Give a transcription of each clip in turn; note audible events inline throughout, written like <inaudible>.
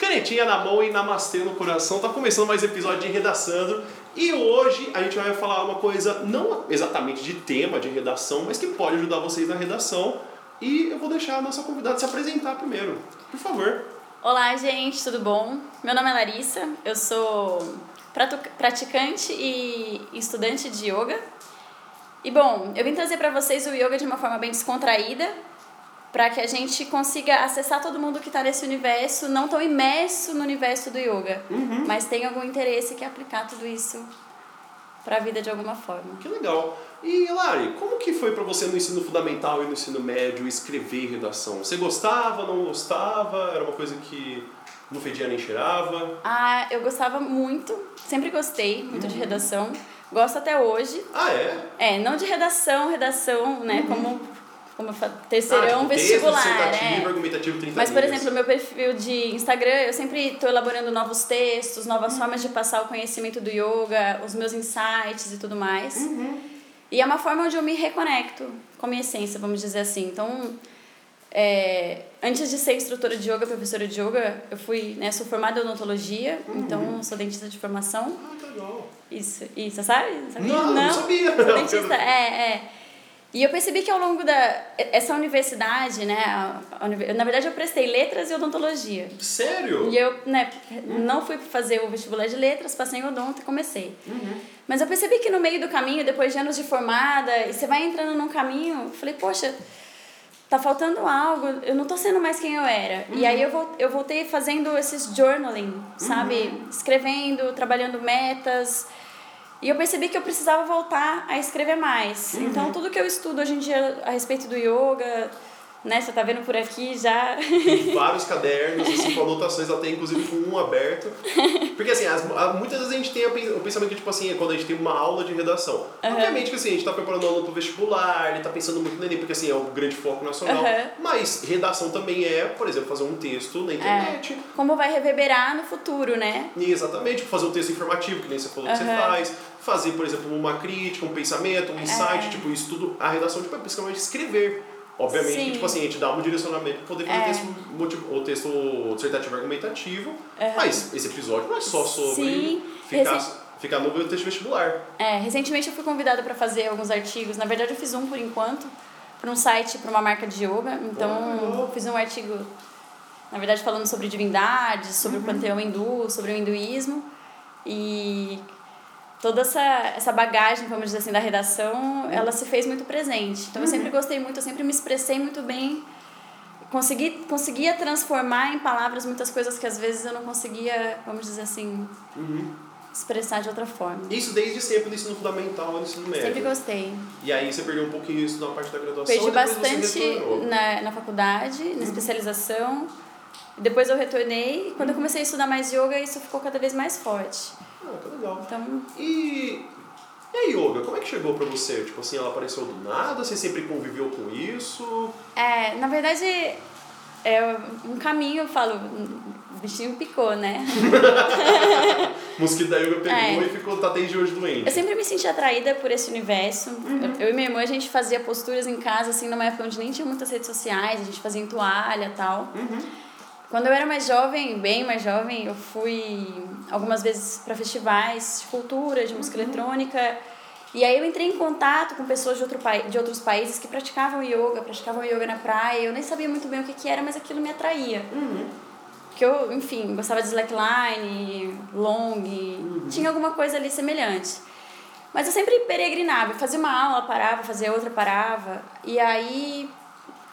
canetinha na mão e namastê no coração. Tá começando mais episódio de Redaçando. E hoje a gente vai falar uma coisa não exatamente de tema de redação, mas que pode ajudar vocês na redação. E eu vou deixar a nossa convidada se apresentar primeiro. Por favor. Olá, gente, tudo bom? Meu nome é Larissa, eu sou praticante e estudante de yoga. E bom, eu vim trazer para vocês o yoga de uma forma bem descontraída, para que a gente consiga acessar todo mundo que está nesse universo, não tão imerso no universo do yoga, Uhum. mas tem algum interesse que aplicar tudo isso para a vida de alguma forma. Que legal. E Lari, como que foi pra você no ensino fundamental e no ensino médio escrever redação? Você gostava, não gostava? Era uma coisa que não fedia nem cheirava? Ah, eu gostava muito, sempre gostei muito de redação, gosto até hoje. Ah, é? É, não de redação, redação, né, como, como eu falo, terceirão ah, tipo, vestibular, né? argumentativo 30 Mas, por exemplo, meu perfil de Instagram, eu sempre estou elaborando novos textos, novas formas de passar o conhecimento do yoga, os meus insights e tudo mais. E é uma forma onde eu me reconecto com a minha essência, vamos dizer assim. Então, é, antes de ser instrutora de yoga, professora de yoga, eu fui, né, sou formada em odontologia, então sou dentista de formação. Ah, que legal. Isso, isso, sabe? Sabia? Não, não sabia. Sou dentista, <laughs> é, é. E eu percebi que ao longo da... Essa universidade, né, a- a na verdade eu prestei letras e odontologia. Sério? E eu, né, não fui fazer o vestibular de letras, passei em odonto e comecei. Mas eu percebi que no meio do caminho, depois de anos de formada, e você vai entrando num caminho, eu falei, poxa, tá faltando algo, eu não tô sendo mais quem eu era. E aí eu, eu voltei fazendo esses journaling, sabe? Escrevendo, trabalhando metas. E eu percebi que eu precisava voltar a escrever mais. Então, tudo que eu estudo hoje em dia a respeito do yoga, né? Você tá vendo por aqui já. Tem vários cadernos, assim, com anotações, até inclusive com um aberto. Porque assim, as- muitas vezes a gente tem o pensamento que, tipo assim, é quando a gente tem uma aula de redação. Obviamente que assim, a gente tá preparando aluno pro vestibular, ele tá pensando muito no Enem, porque assim, é o grande foco nacional. Aham. Mas redação também é, por exemplo, fazer um texto na internet. Como vai reverberar no futuro, né? E exatamente, fazer um texto informativo, que nem você falou que você faz. Fazer, por exemplo, uma crítica, um pensamento, um insight, É. tipo, isso tudo. A redação, tipo, é basicamente escrever. Obviamente, que, Sim. tipo assim, a gente dá um direcionamento para poder fazer É. texto, motiv- o texto dissertativo argumentativo. Mas esse episódio não é só sobre Sim. ficar, Rece- ficar no texto vestibular. É, recentemente eu fui convidada para fazer alguns artigos. Na verdade, eu fiz um por enquanto, para um site, para uma marca de yoga. Então, eu fiz um artigo, na verdade, falando sobre divindades, sobre Uhum. o panteão hindu, sobre o hinduísmo. E toda essa, essa bagagem, vamos dizer assim, da redação, Uhum. ela se fez muito presente. Então, eu sempre gostei muito, eu sempre me expressei muito bem. Consegui, conseguia transformar em palavras muitas coisas que às vezes eu não conseguia, vamos dizer assim, Uhum. expressar de outra forma. Isso desde sempre no ensino fundamental no ensino médio. Sempre gostei. E aí você perdeu um pouquinho isso na parte da graduação. Perdi bastante na, na faculdade, na especialização. Depois eu retornei. Quando eu comecei a estudar mais yoga, isso ficou cada vez mais forte. Ah, tá legal. Então, E, e a yoga, como é que chegou pra você? Tipo assim, ela apareceu do nada? Você sempre conviveu com isso? é, na verdade, é um caminho, eu falo, o bichinho picou, né? <laughs> Mosquito da yoga pegou É. e ficou, tá desde hoje doente. Eu sempre me senti atraída por esse universo. Eu, eu e minha irmã, a gente fazia posturas em casa, assim, numa época onde nem tinha muitas redes sociais, a gente fazia em toalha e tal. Quando eu era mais jovem, bem mais jovem, eu fui algumas vezes para festivais de cultura, de música eletrônica. E aí eu entrei em contato com pessoas de, outro de outros países que praticavam yoga, praticavam yoga na praia. Eu nem sabia muito bem o que, que era, mas aquilo me atraía. Porque eu, enfim, gostava de slackline, long, tinha alguma coisa ali semelhante. Mas eu sempre peregrinava, eu fazia uma aula, parava, fazia outra, parava. E aí,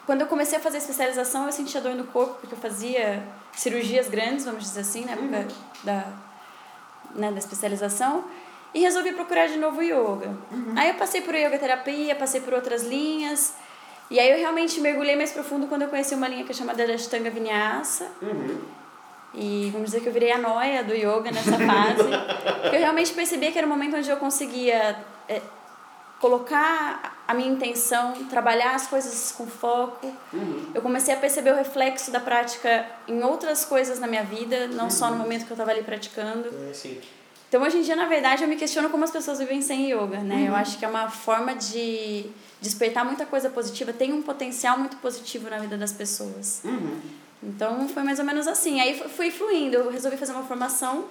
quando eu comecei a fazer especialização, eu sentia dor no corpo, porque eu fazia cirurgias grandes, vamos dizer assim, na época da, né, da especialização. E resolvi procurar de novo yoga. Aí eu passei por yoga terapia, passei por outras linhas. E aí eu realmente mergulhei mais profundo quando eu conheci uma linha que é chamada Ashtanga Vinyasa. Uhum. E vamos dizer que eu virei a noia do yoga nessa fase. <laughs> eu realmente percebi que era o momento onde eu conseguia é, colocar a minha intenção, trabalhar as coisas com foco. Eu comecei a perceber o reflexo da prática em outras coisas na minha vida, não só no momento que eu estava ali praticando. É, assim. Então, hoje em dia, na verdade, eu me questiono como as pessoas vivem sem yoga, né? Eu acho que é uma forma de despertar muita coisa positiva, tem um potencial muito positivo na vida das pessoas. Uhum. Então foi mais ou menos assim. Aí fui fluindo, eu resolvi fazer uma formação.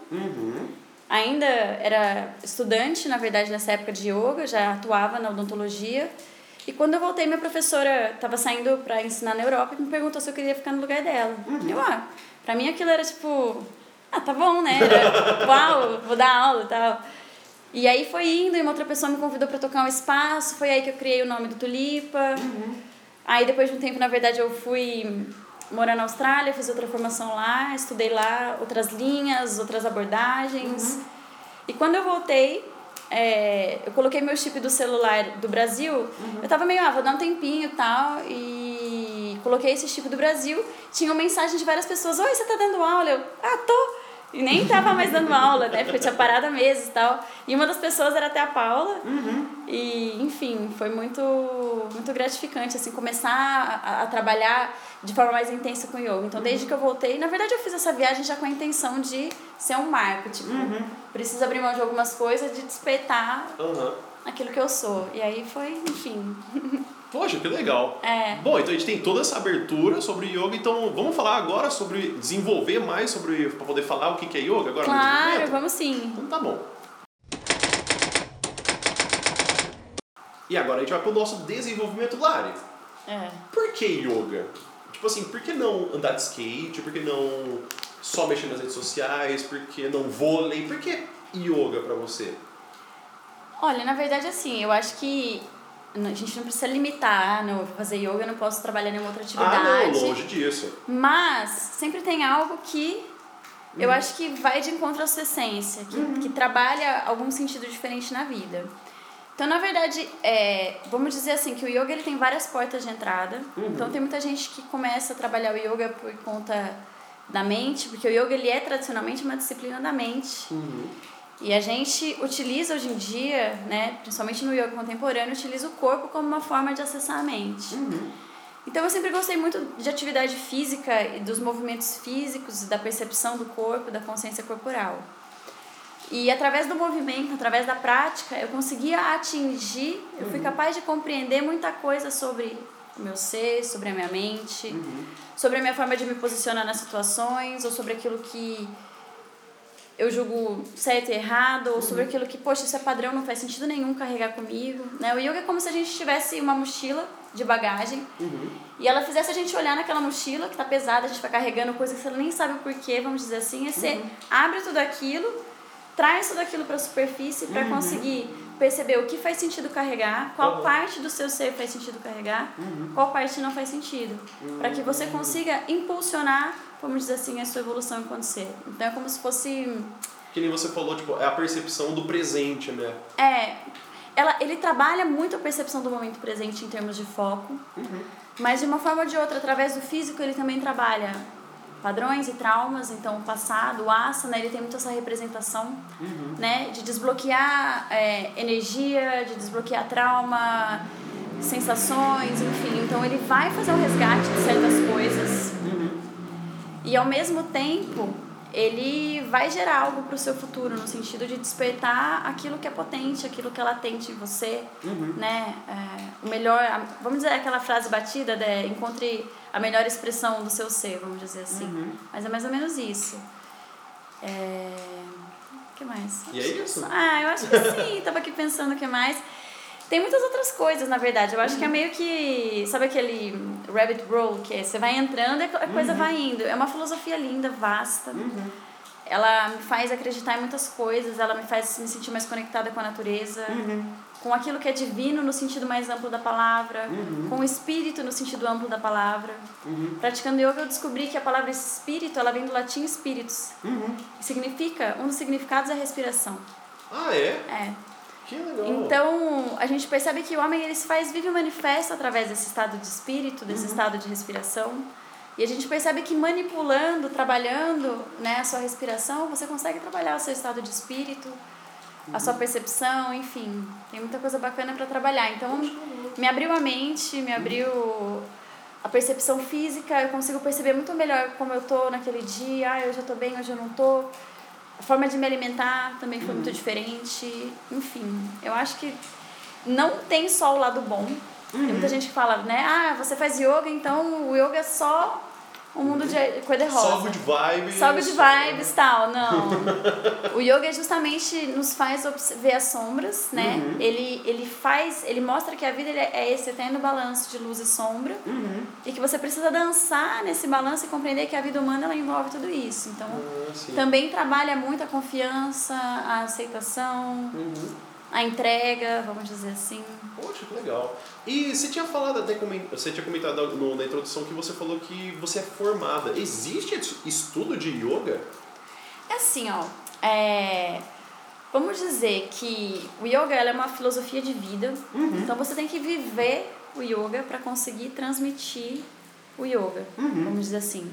Ainda era estudante, na verdade, nessa época de yoga, já atuava na odontologia. E quando eu voltei, minha professora estava saindo para ensinar na Europa e me perguntou se eu queria ficar no lugar dela. Uhum. Eu, ah, pra mim aquilo era tipo, ah, tá bom, né? Era, Uau, vou dar aula e tal. E aí foi indo, e uma outra pessoa me convidou para tocar um espaço, foi aí que eu criei o nome do Tulipa. Uhum. Aí depois de um tempo, na verdade, eu fui morar na Austrália, fiz outra formação lá, estudei lá outras linhas, outras abordagens. Uhum. E quando eu voltei, é, eu coloquei meu chip do celular do Brasil, uhum. eu tava meio, ah, vou dar um tempinho e tal, e coloquei esse chip do Brasil, tinha uma mensagem de várias pessoas, oi, você tá dando aula? Eu, ah, tô! E nem tava mais dando aula, né? Porque eu tinha parado há meses e tal. E uma das pessoas era até a Paula. Uhum. E, enfim, foi muito, muito gratificante, assim, começar a, a, trabalhar de forma mais intensa com o yoga. Então, desde uhum. que eu voltei, na verdade, eu fiz essa viagem já com a intenção de ser um marco. Tipo, uhum. preciso abrir mão de algumas coisas, de despertar uhum. aquilo que eu sou. E aí foi, enfim. <laughs> Poxa, que legal. É. Bom, então a gente tem toda essa abertura sobre yoga, então vamos falar agora sobre desenvolver mais sobre para poder falar o que é yoga agora Claro, vamos sim. Então tá bom. E agora a gente vai pro nosso desenvolvimento, Lari. É. Por que yoga? Tipo assim, por que não andar de skate? Por que não só mexer nas redes sociais? Por que não vôlei? Por que yoga para você? Olha, na verdade assim, eu acho que a gente não precisa limitar, ah, não, vou fazer yoga, eu não posso trabalhar em outra atividade. Ah, não, longe disso. Mas sempre tem algo que uhum. eu acho que vai de encontro à sua essência, que, uhum. que trabalha algum sentido diferente na vida. Então, na verdade, é, vamos dizer assim, que o yoga ele tem várias portas de entrada. Uhum. Então, tem muita gente que começa a trabalhar o yoga por conta da mente, porque o yoga ele é tradicionalmente uma disciplina da mente. Uhum. E a gente utiliza hoje em dia, né, principalmente no yoga contemporâneo, utiliza o corpo como uma forma de acessar a mente. Uhum. Então eu sempre gostei muito de atividade física e dos movimentos físicos, da percepção do corpo, da consciência corporal. E através do movimento, através da prática, eu conseguia atingir, eu fui uhum. capaz de compreender muita coisa sobre o meu ser, sobre a minha mente, uhum. sobre a minha forma de me posicionar nas situações, ou sobre aquilo que eu julgo certo e errado, ou sobre uhum. aquilo que, poxa, isso é padrão, não faz sentido nenhum carregar comigo. Né? O yoga é como se a gente tivesse uma mochila de bagagem uhum. e ela fizesse a gente olhar naquela mochila que está pesada, a gente vai carregando coisas que você nem sabe o porquê, vamos dizer assim. E você uhum. abre tudo aquilo, traz tudo aquilo para a superfície para uhum. conseguir perceber o que faz sentido carregar, qual parte do seu ser faz sentido carregar, uhum. qual parte não faz sentido, para que você consiga impulsionar vamos dizer assim, a sua evolução ser. Então é como se fosse. Que nem você falou, tipo, é a percepção do presente, né? É. Ela, ele trabalha muito a percepção do momento presente em termos de foco, uhum. mas de uma forma ou de outra, através do físico, ele também trabalha padrões e traumas, então o passado, o asana, ele tem muito essa representação, uhum. né, de desbloquear é, energia, de desbloquear trauma, sensações, enfim, então ele vai fazer o resgate de certas coisas e ao mesmo tempo, ele vai gerar algo para o seu futuro, no sentido de despertar aquilo que é potente, aquilo que é latente em você, uhum. né? É, o melhor, vamos dizer aquela frase batida, de encontre a melhor expressão do seu ser, vamos dizer assim. Uhum. Mas é mais ou menos isso. É... O que mais? E é isso? Ah, eu acho que sim, estava aqui pensando o que mais. Tem muitas outras coisas, na verdade. Eu acho uhum. que é meio que. Sabe aquele rabbit roll, que é, você vai entrando e a coisa uhum. vai indo. É uma filosofia linda, vasta. Uhum. Ela me faz acreditar em muitas coisas, ela me faz me sentir mais conectada com a natureza, uhum. com aquilo que é divino no sentido mais amplo da palavra, uhum. com o espírito no sentido amplo da palavra. Uhum. Praticando yoga, eu descobri que a palavra espírito ela vem do latim spiritus. Significa, um dos significados é respiração. Ah, é? É. Que legal. Então, a gente percebe que o homem ele se faz vive manifesto através desse estado de espírito, desse uhum. estado de respiração. E a gente percebe que manipulando, trabalhando né, a sua respiração, você consegue trabalhar o seu estado de espírito, a sua uhum. percepção, enfim. Tem muita coisa bacana para trabalhar. Então, me abriu a mente, me abriu a percepção física, eu consigo perceber muito melhor como eu tô naquele dia, ah, hoje eu tô bem, hoje eu não tô a forma de me alimentar também foi muito diferente. Enfim, eu acho que não tem só o lado bom. Uhum. Tem muita gente que fala, né? Ah, você faz yoga, então o yoga é só um mundo de cor-de-rosa. Só good vibes. Só good vibes e tal, não. o yoga justamente nos faz ver as sombras, né? Uhum. Ele, ele faz, ele mostra que a vida ele é esse eterno balanço de luz e sombra. Uhum. E que você precisa dançar nesse balanço e compreender que a vida humana ela envolve tudo isso. Então, Ah, também trabalha muito a confiança, a aceitação, Uhum. A entrega, vamos dizer assim. Poxa, que legal. E você tinha falado até, você tinha comentado no- na introdução que você falou que você é formada. Existe es- estudo de yoga? É assim, ó. É, vamos dizer que o yoga é uma filosofia de vida. Uhum. Então você tem que viver o yoga para conseguir transmitir o yoga. Uhum. Vamos dizer assim.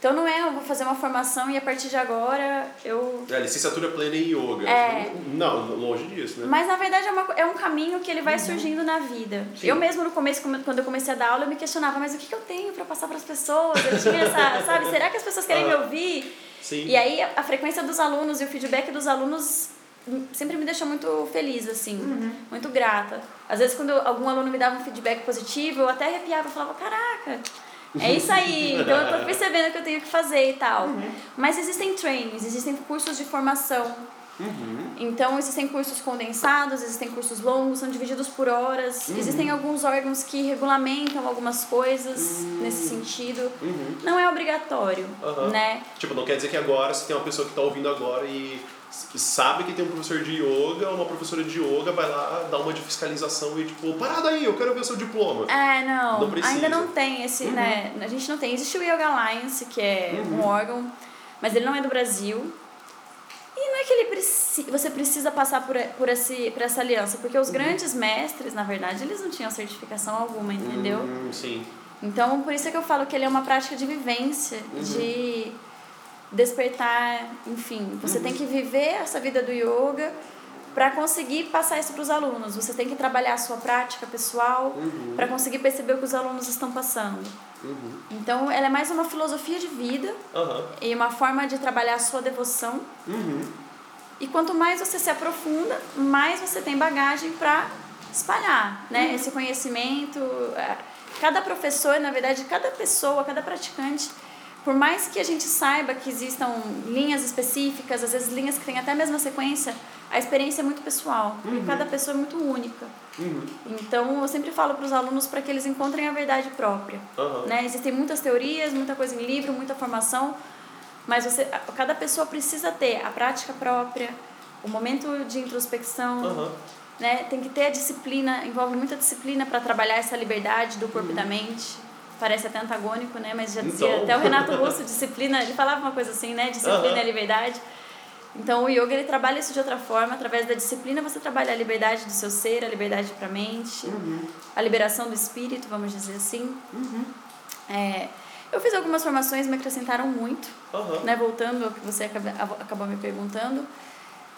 Então não é eu vou fazer uma formação e a partir de agora eu É, licenciatura plena em yoga. É. Não, longe disso, né? Mas na verdade é, uma, é um caminho que ele vai surgindo na vida. Sim. Eu mesmo no começo, come- quando eu comecei a dar aula, eu me questionava, mas o que, que eu tenho para passar para as pessoas? Eu tinha essa, <laughs> sabe, será que as pessoas querem me Ah. ouvir? Sim. E aí a, a frequência dos alunos e o feedback dos alunos sempre me deixou muito feliz, assim, muito grata. Às vezes quando algum aluno me dava um feedback positivo, eu até arrepiava e falava, caraca, é isso aí, então eu tô <laughs> percebendo o que eu tenho que fazer e tal. Mas existem trainings, existem cursos de formação. Então, existem cursos condensados, existem cursos longos, são divididos por horas. Existem alguns órgãos que regulamentam algumas coisas nesse sentido. Não é obrigatório, né? Tipo, não quer dizer que agora, se tem uma pessoa que está ouvindo agora e s- sabe que tem um professor de yoga, uma professora de yoga vai lá dar uma de fiscalização e tipo, parada aí, eu quero ver o seu diploma. É, não, Não ainda não tem esse, né? A gente não tem. Existe o Yoga Alliance, que é um órgão, mas ele não é do Brasil. E não é que ele preci você precisa passar por, por, esse, por essa aliança, porque os grandes mestres, na verdade, eles não tinham certificação alguma, entendeu? Hum, sim. Então, por isso é que eu falo que ele é uma prática de vivência, de despertar, enfim. Você tem que viver essa vida do yoga para conseguir passar isso para os alunos. Você tem que trabalhar a sua prática pessoal para conseguir perceber o que os alunos estão passando. Uhum. Então, ela é mais uma filosofia de vida e uma forma de trabalhar a sua devoção. Uhum. E quanto mais você se aprofunda, mais você tem bagagem para espalhar, né? Esse conhecimento. é, Cada professor, na verdade, cada pessoa, cada praticante, por mais que a gente saiba que existam linhas específicas, às vezes linhas que têm até a mesma sequência, a experiência é muito pessoal. E cada pessoa é muito única. Uhum. Então, eu sempre falo para os alunos para que eles encontrem a verdade própria. Aham. Né? Existem muitas teorias, muita coisa em livro, muita formação, mas você, cada pessoa precisa ter a prática própria, o momento de introspecção, né? Tem que ter a disciplina, envolve muita disciplina para trabalhar essa liberdade do corpo e da mente. Parece até antagônico, né? Mas já dizia Então. até o Renato <laughs> Russo, disciplina, ele falava uma coisa assim, né? Disciplina Aham. é liberdade. Então o yoga ele trabalha isso de outra forma, através da disciplina você trabalha a liberdade do seu ser, a liberdade para a mente, a liberação do espírito, vamos dizer assim. É, eu fiz algumas formações, me acrescentaram muito, né? Voltando ao que você acabou me perguntando.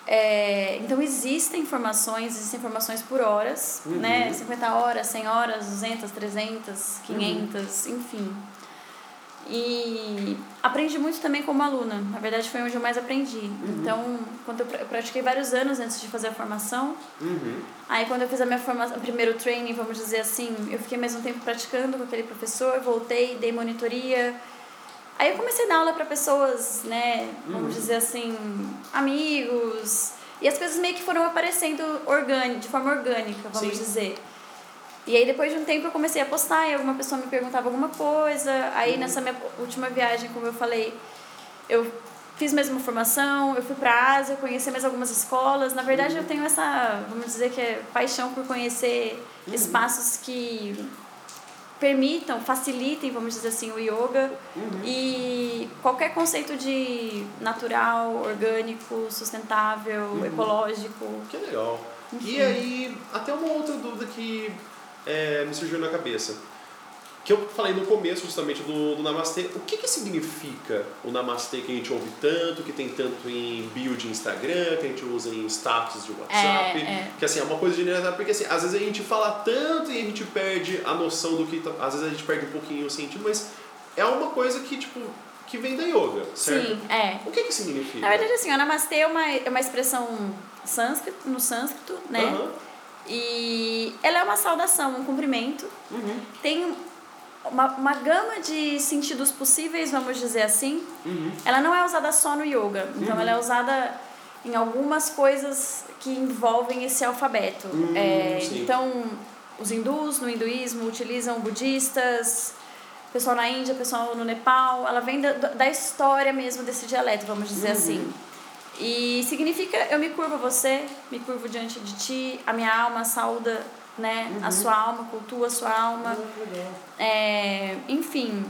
É, então existem formações, existem formações por horas, Uhum. né? 50 horas, 100 horas, 200, 300, 500, enfim. E aprendi muito também como aluna. Na verdade, foi onde eu mais aprendi. Então, quando eu, pra- eu pratiquei vários anos antes de fazer a formação. Uhum. Aí, quando eu fiz a minha formação, primeiro training, vamos dizer assim, eu fiquei mais um tempo praticando com aquele professor, voltei, dei monitoria. Aí eu comecei a dar aula para pessoas, né, vamos dizer assim, amigos. E as coisas meio que foram aparecendo orgânico, de forma orgânica, vamos Sim. dizer. E aí depois de um tempo eu comecei a postar e alguma pessoa me perguntava alguma coisa. Aí nessa minha última viagem, como eu falei, eu fiz mesmo uma formação, eu fui para a Ásia, conheci mais algumas escolas. Na verdade, eu tenho essa, vamos dizer que é paixão por conhecer espaços que permitam, facilitem, vamos dizer assim, o yoga e qualquer conceito de natural, orgânico, sustentável, ecológico. Que legal. E aí, até uma outra dúvida que é, me surgiu na cabeça. Que eu falei no começo justamente do, do Namastê. O que, que significa o Namastê que a gente ouve tanto, que tem tanto em bio de Instagram, que a gente usa em status de WhatsApp? É, é. Que assim, é uma coisa generalizada, porque assim, às vezes a gente fala tanto e a gente perde a noção do que. tá- Às vezes a gente perde um pouquinho o sentido, mas é uma coisa que, tipo, que vem da yoga, certo? Sim, é. O que que significa? Na verdade, assim, o namastê é uma, é uma expressão sânscrito, no sânscrito, né? Aham. E ela é uma saudação, um cumprimento. Uhum. Tem uma, uma gama de sentidos possíveis, vamos dizer assim. Uhum. Ela não é usada só no yoga, então ela é usada em algumas coisas que envolvem esse alfabeto. Hum, É, então, os hindus no hinduísmo utilizam budistas, pessoal na Índia, pessoal no Nepal, ela vem da, da história mesmo desse dialeto, vamos dizer Uhum. assim. E significa eu me curvo a você, me curvo diante de ti, a minha alma saúda né, Uhum. a sua alma, cultua a sua alma. É, enfim,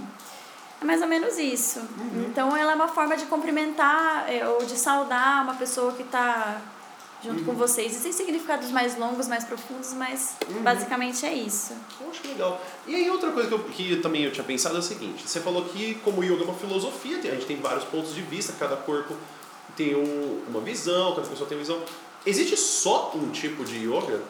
é mais ou menos isso. Uhum. Então ela é uma forma de cumprimentar é, ou de saudar uma pessoa que está junto Uhum. com você. Existem significados mais longos, mais profundos, mas Uhum. basicamente é isso. Eu acho legal. E aí outra coisa que, eu, que também eu tinha pensado é o seguinte, você falou que como o yoga é uma filosofia, a gente tem vários pontos de vista, cada corpo tem um, uma visão, cada pessoa tem uma visão. Existe só um tipo de yoga?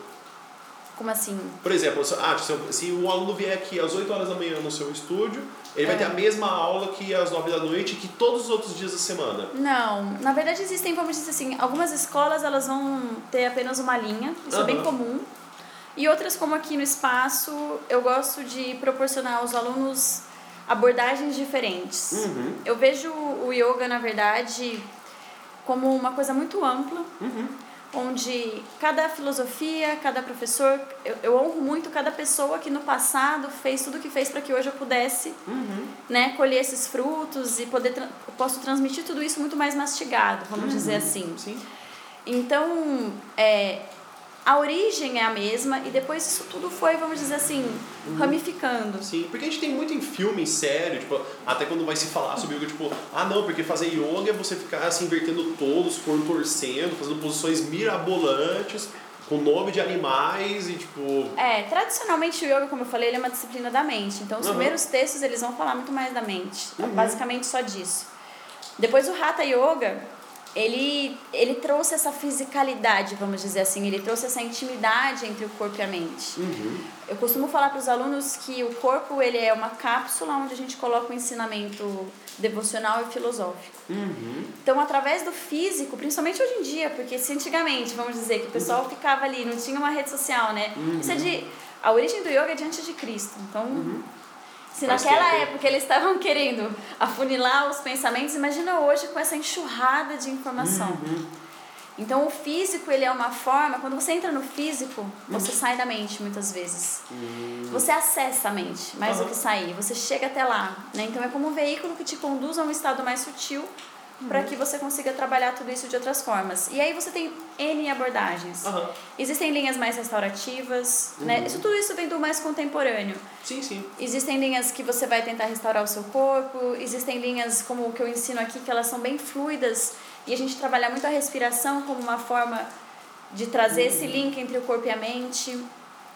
Como assim? Por exemplo, se- ah, se, um aluno vier aqui às 8 horas da manhã no seu estúdio, ele vai É. ter a mesma aula que às 9 da noite que todos os outros dias da semana. Não, na verdade existem, vamos dizer assim, algumas escolas elas vão ter apenas uma linha, isso é bem comum. E outras, como aqui no espaço, eu gosto de proporcionar aos alunos abordagens diferentes. Uhum. Eu vejo o yoga, na verdade, como uma coisa muito ampla, Uhum. Onde cada filosofia, cada professor, eu, eu honro muito cada pessoa que no passado fez tudo o que fez para que hoje eu pudesse Uhum. né, colher esses frutos e poder posso transmitir tudo isso muito mais mastigado, vamos Uhum. dizer assim. Sim. Então, é, a origem é a mesma e depois isso tudo foi, vamos dizer assim, Uhum. ramificando. Sim, porque a gente tem muito em filme, em série, tipo, até quando vai se falar sobre yoga, tipo, ah não, porque fazer yoga é você ficar se invertendo todos, contorcendo, fazendo posições mirabolantes, com nome de animais e tipo. É, tradicionalmente o yoga, como eu falei, ele é uma disciplina da mente. Então, os Uhum. primeiros textos eles vão falar muito mais da mente, Uhum. basicamente só disso. Depois o Hatha Yoga, ele ele trouxe essa fisicalidade, vamos dizer assim, ele trouxe essa intimidade entre o corpo e a mente. Uhum. Eu costumo falar para os alunos que o corpo ele é uma cápsula onde a gente coloca o ensinamento devocional e filosófico. Uhum. Então, através do físico, principalmente hoje em dia, porque se antigamente, vamos dizer, que o pessoal ficava ali, não tinha uma rede social, né? Isso é de. A origem do yoga é de antes de Cristo. Então, se Faz naquela tempo. época eles estavam querendo afunilar os pensamentos, imagina hoje com essa enxurrada de informação. Uhum. Então, o físico, ele é uma forma, quando você entra no físico, você Uhum. sai da mente muitas vezes. Você acessa a mente, mais do Aham. que sair. Você chega até lá, né? Então, é como um veículo que te conduz a um estado mais sutil para Uhum. que você consiga trabalhar tudo isso de outras formas. E aí você tem N abordagens. Aham. Existem linhas mais restaurativas, né? Uhum. Isso tudo isso vem do mais contemporâneo. Sim, sim. Existem linhas que você vai tentar restaurar o seu corpo, existem linhas como o que eu ensino aqui, que elas são bem fluidas, e a gente trabalha muito a respiração como uma forma de trazer esse link entre o corpo e a mente,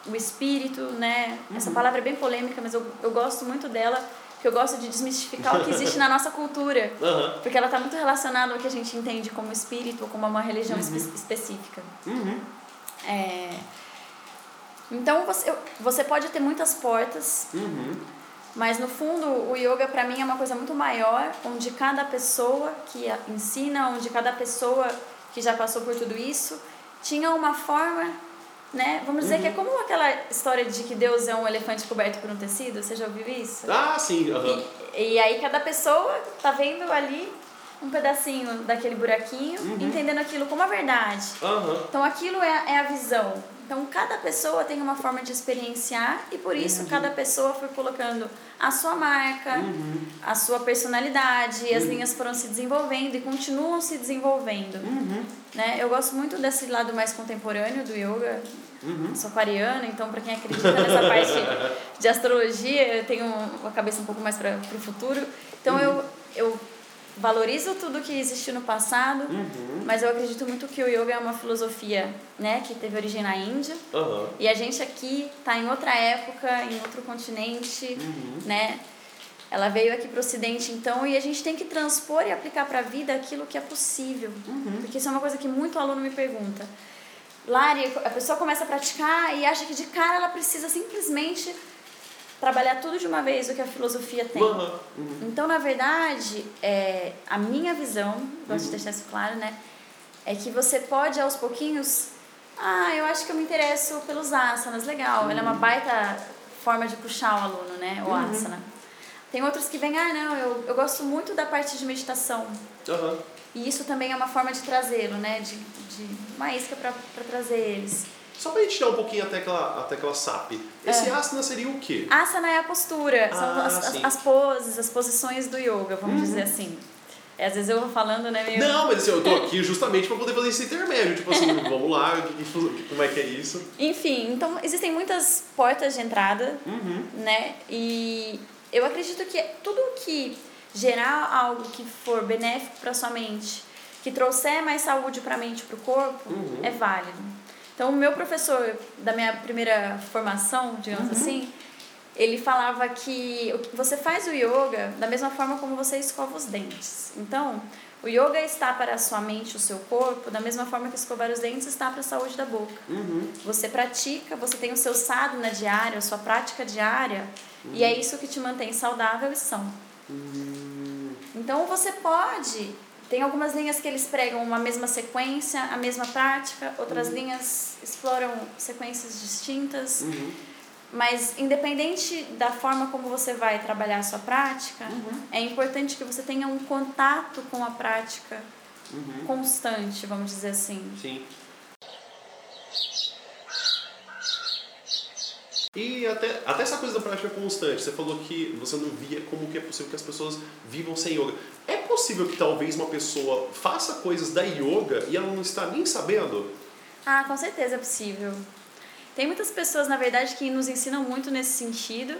o espírito, né? Essa palavra é bem polêmica, mas eu, eu gosto muito dela, porque eu gosto de desmistificar o que existe na nossa cultura. <laughs> Aham. Porque ela está muito relacionada ao que a gente entende como espírito ou como uma religião espe- específica. Uhum. É... Então você, você pode ter muitas portas, Uhum. mas no fundo o yoga para mim é uma coisa muito maior, onde cada pessoa que ensina, onde cada pessoa que já passou por tudo isso tinha uma forma, né? Vamos dizer que é como aquela história de que Deus é um elefante coberto por um tecido, você já ouviu isso? Ah, sim. Aham. E, e aí cada pessoa tá vendo ali um pedacinho daquele buraquinho, Uhum. entendendo aquilo como a verdade. Então aquilo é, é a visão. Então cada pessoa tem uma forma de experienciar e por isso cada pessoa foi colocando a sua marca, Uhum. a sua personalidade, e as linhas foram se desenvolvendo e continuam se desenvolvendo. Uhum. Né? Eu gosto muito desse lado mais contemporâneo do yoga. Uhum. Sou aquariana, então para quem acredita nessa parte de astrologia, eu tenho uma cabeça um pouco mais para o futuro. Então eu, eu valorizo tudo que existiu no passado, Uhum. mas eu acredito muito que o yoga é uma filosofia né, que teve origem na Índia. Aham. E a gente aqui está em outra época, em outro continente, Uhum. né? Ela veio aqui para o Ocidente, então, e a gente tem que transpor e aplicar para a vida aquilo que é possível. Uhum. Porque isso é uma coisa que muito aluno me pergunta. Lari, a pessoa começa a praticar e acha que de cara ela precisa simplesmente trabalhar tudo de uma vez o que a filosofia tem. Uhum. Então, na verdade, é, a minha visão, gosto de deixar isso claro, né? É que você pode aos pouquinhos. Ah, eu acho que eu me interesso pelos asanas, legal. Ela é uma baita forma de puxar o aluno, né? O Uhum. asana. Tem outros que vêm, ah, não, eu, eu gosto muito da parte de meditação. Aham. E isso também é uma forma de trazê-lo, né? De, de uma isca para trazer eles. Só pra gente tirar um pouquinho até aquela, até aquela SAP. Esse É. asana seria o quê? Asana é a postura, são Ah, as, as, sim. as poses, as posições do yoga, vamos dizer assim. É, às vezes eu vou falando, né? Meio... Não, mas assim, eu tô aqui justamente pra poder fazer esse intermédio. Tipo assim, <laughs> vamos lá, como é que é isso? Enfim, então existem muitas portas de entrada, Uhum. né? E eu acredito que tudo que gerar algo que for benéfico para sua mente, que trouxer mais saúde para a mente e para o corpo, Uhum. é válido. Então, o meu professor da minha primeira formação, digamos assim, ele falava que você faz o yoga da mesma forma como você escova os dentes. Então, o yoga está para a sua mente e o seu corpo da mesma forma que escovar os dentes está para a saúde da boca. Uhum. Você pratica, você tem o seu sadhana diário, a sua prática diária, e é isso que te mantém saudável e são. Então você pode. Tem algumas linhas que eles pregam uma mesma sequência, a mesma prática, outras linhas exploram sequências distintas. Uhum. Mas independente da forma como você vai trabalhar a sua prática, é importante que você tenha um contato com a prática Uhum. constante, vamos dizer assim. Sim. E até, até essa coisa da prática constante, você falou que você não via como que é possível que as pessoas vivam sem yoga. É possível que talvez uma pessoa faça coisas da yoga e ela não está nem sabendo? Ah, com certeza é possível. Tem muitas pessoas, na verdade, que nos ensinam muito nesse sentido.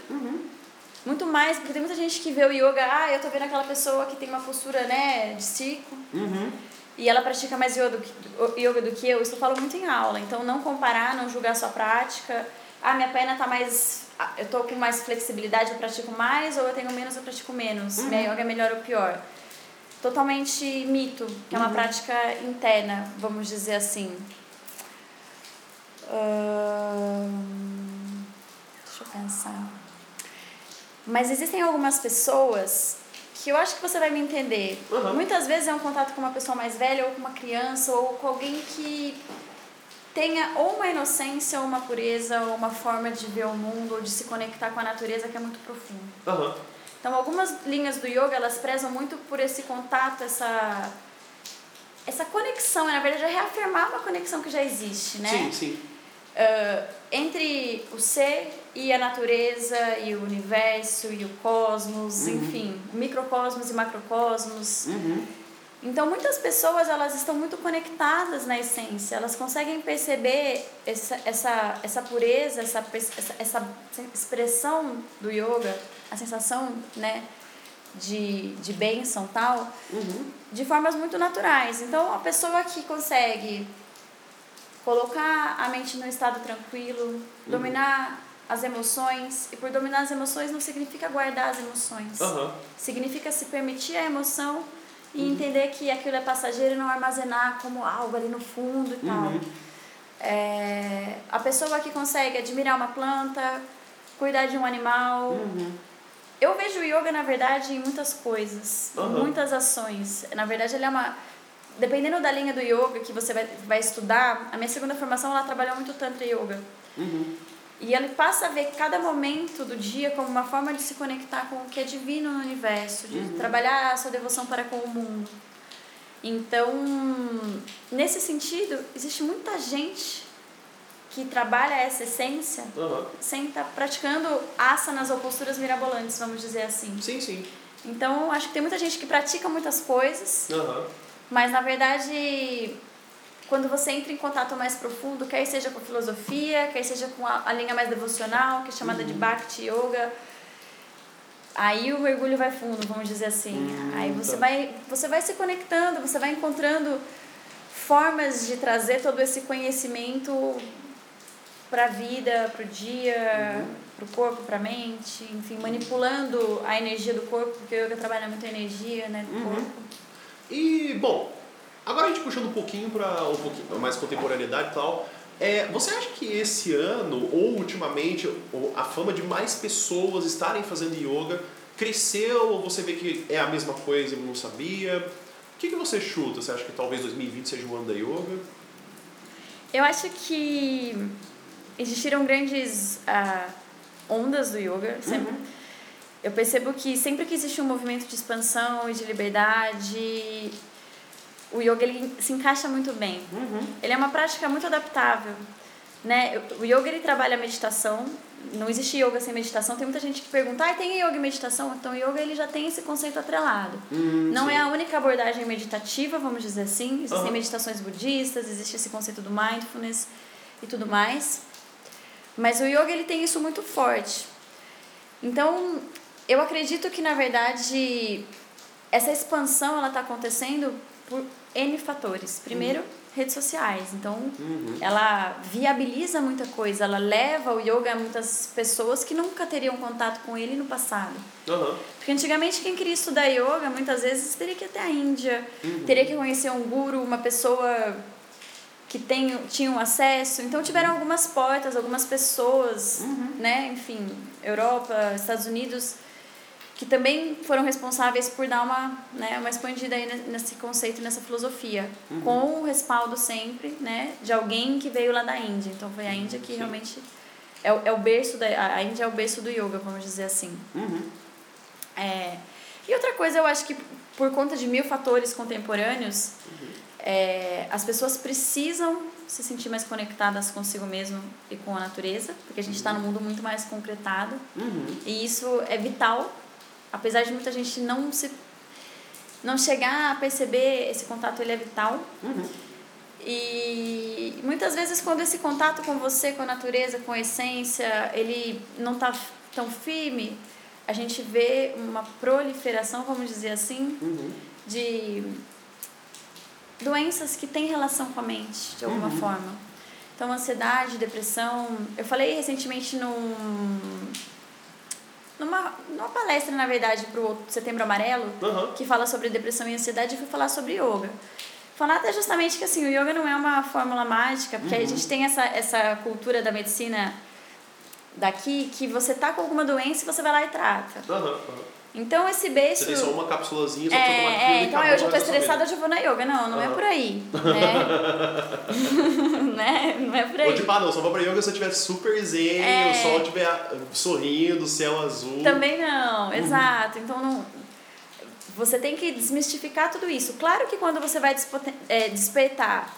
Muito mais, porque tem muita gente que vê o yoga, ah, eu tô vendo aquela pessoa que tem uma postura, né, de círculo, Uhum. e ela pratica mais yoga do que, yoga do que eu. Isso eu falo muito em aula. Então, não comparar, não julgar a sua prática. Ah, minha perna tá mais. ah, Eu tô com mais flexibilidade, eu pratico mais, ou eu tenho menos, eu pratico menos. Minha yoga é melhor ou pior. Totalmente mito, que é uma prática interna, vamos dizer assim. Deixa eu pensar. Mas existem algumas pessoas que eu acho que você vai me entender. Aham. Muitas vezes é um contato com uma pessoa mais velha, ou com uma criança, ou com alguém que tenha ou uma inocência, ou uma pureza, ou uma forma de ver o mundo, ou de se conectar com a natureza que é muito profunda. Aham. Então, algumas linhas do yoga, elas prezam muito por esse contato, essa essa conexão, na verdade, é reafirmar uma conexão que já existe, né? Sim, sim. Ah, entre o ser e a natureza e o universo e o cosmos, enfim, microcosmos e macrocosmos. Uhum. Então, muitas pessoas elas estão muito conectadas na essência, elas conseguem perceber essa, essa, essa pureza, essa, essa, essa expressão do yoga, a sensação né, de, de bênção tal, Uhum. de formas muito naturais. Então, a pessoa que consegue colocar a mente no estado tranquilo, dominar as emoções, e por dominar as emoções não significa guardar as emoções. Aham. Significa se permitir a emoção e entender que aquilo é passageiro e não armazenar como algo ali no fundo e tal. Uhum. É, a pessoa que consegue admirar uma planta, cuidar de um animal. Uhum. Eu vejo o yoga, na verdade, em muitas coisas, em Aham. muitas ações. Na verdade, ele é uma. Dependendo da linha do yoga que você vai, vai estudar, a minha segunda formação ela trabalhou muito Tantra Yoga. Uhum. E ele passa a ver cada momento do dia como uma forma de se conectar com o que é divino no universo, de trabalhar a sua devoção para com o mundo. Então, nesse sentido, existe muita gente que trabalha essa essência Aham. sem estar praticando asanas ou posturas mirabolantes, vamos dizer assim. Sim, sim. Então, acho que tem muita gente que pratica muitas coisas, Aham. mas na verdade, quando você entra em contato mais profundo, quer seja com a filosofia, quer seja com a, a linha mais devocional, que é chamada de Bhakti Yoga, aí o mergulho vai fundo, vamos dizer assim. Hum, aí você tá. vai, você vai se conectando, você vai encontrando formas de trazer todo esse conhecimento para a vida, para o dia, para o corpo, para a mente, enfim, manipulando a energia do corpo, porque o yoga trabalha muito a energia né, do corpo. E, bom, agora a gente puxando um pouquinho para um pouquinho mais contemporaneidade e tal. É, você acha que esse ano, ou ultimamente, a fama de mais pessoas estarem fazendo yoga cresceu ou você vê que é a mesma coisa e não sabia? O que, que você chuta? Você acha que talvez 2020 seja o ano da yoga? Eu acho que existiram grandes ah, ondas do yoga. Sempre, uhum. Eu percebo que sempre que existe um movimento de expansão e de liberdade, o yoga ele se encaixa muito bem. Uhum. Ele é uma prática muito adaptável. Né? O yoga ele trabalha a meditação. Não existe yoga sem meditação. Tem muita gente que pergunta, ah, tem yoga e meditação? Então, o yoga ele já tem esse conceito atrelado. Hum, não sim. é a única abordagem meditativa, vamos dizer assim. Existem uhum. meditações budistas, existe esse conceito do mindfulness e tudo mais. Mas o yoga ele tem isso muito forte. Então, eu acredito que na verdade essa expansão ela está acontecendo por N fatores. Primeiro, uhum. redes sociais. Então, uhum. ela viabiliza muita coisa, ela leva o yoga a muitas pessoas que nunca teriam contato com ele no passado. Uhum. Porque antigamente quem queria estudar yoga, muitas vezes teria que ir até a Índia, uhum. teria que conhecer um guru, uma pessoa que tem, tinham acesso. Então tiveram algumas portas, algumas pessoas, uhum. né, enfim, Europa, Estados Unidos, que também foram responsáveis por dar uma, né, uma expandida aí nesse conceito, nessa filosofia, uhum. com o respaldo sempre, né, de alguém que veio lá da Índia. Então foi a Índia que Sim. realmente é, é o berço da a Índia é o berço do yoga, vamos dizer assim. Uhum. É, e outra coisa, eu acho que por conta de mil fatores contemporâneos, uhum. É, as pessoas precisam se sentir mais conectadas consigo mesmo e com a natureza, porque a gente está num mundo muito mais concretado. Uhum. E isso é vital, apesar de muita gente não se não chegar a perceber esse contato ele é vital. Uhum. E muitas vezes quando esse contato com você, com a natureza, com a essência, ele não está tão firme, a gente vê uma proliferação, vamos dizer assim, uhum. de doenças que têm relação com a mente, de alguma uhum. forma. Então, ansiedade, depressão. Eu falei recentemente num, numa, numa palestra, na verdade, para o Setembro Amarelo, uhum. que fala sobre depressão e ansiedade, e fui falar sobre yoga. Falar até justamente que assim, o yoga não é uma fórmula mágica, porque uhum. a gente tem essa, essa cultura da medicina daqui que você tá com alguma doença e você vai lá e trata. Uhum. Então esse beijo. Você tem só uma cápsulazinha, só é, tomar é, então eu já tô estressada, eu já vou na yoga. Não, não uhum. é por aí. <laughs> Né? <laughs> né? Não é por aí. Ou tipo, ah, não, só vou pra yoga se eu estiver super zen, é. o sol estiver sorrindo, céu azul. Também não, exato. Então não. Você tem que desmistificar tudo isso. Claro que quando você vai é, despertar,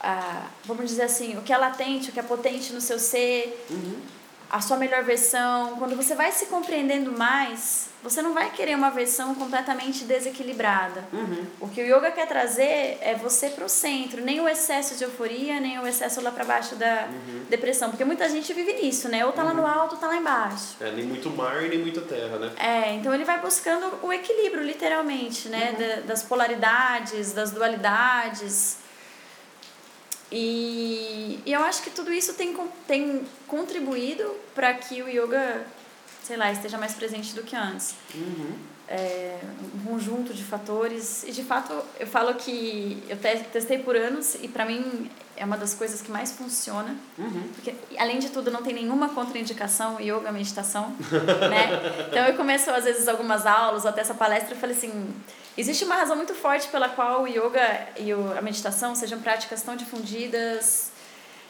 ah, vamos dizer assim, o que é latente, o que é potente no seu ser. Uhum a sua melhor versão, quando você vai se compreendendo mais, você não vai querer uma versão completamente desequilibrada. Uhum. O que o yoga quer trazer é você para o centro, nem o excesso de euforia, nem o excesso lá para baixo da uhum. depressão, porque muita gente vive nisso, né? Ou tá uhum. lá no uhum. alto, ou tá lá embaixo. É, nem muito mar, nem muita terra, né? É, então ele vai buscando o equilíbrio, literalmente, né? Uhum. Da, das polaridades, das dualidades. E, e eu acho que tudo isso tem, tem contribuído para que o yoga, sei lá, esteja mais presente do que antes. Uhum. É, um conjunto de fatores. E de fato, eu falo que eu testei por anos e para mim é uma das coisas que mais funciona. Uhum. Porque, além de tudo, não tem nenhuma contraindicação yoga, meditação. <laughs> né? Então eu começo, às vezes, algumas aulas ou até essa palestra e falei assim Existe uma razão muito forte pela qual o yoga e a meditação sejam práticas tão difundidas,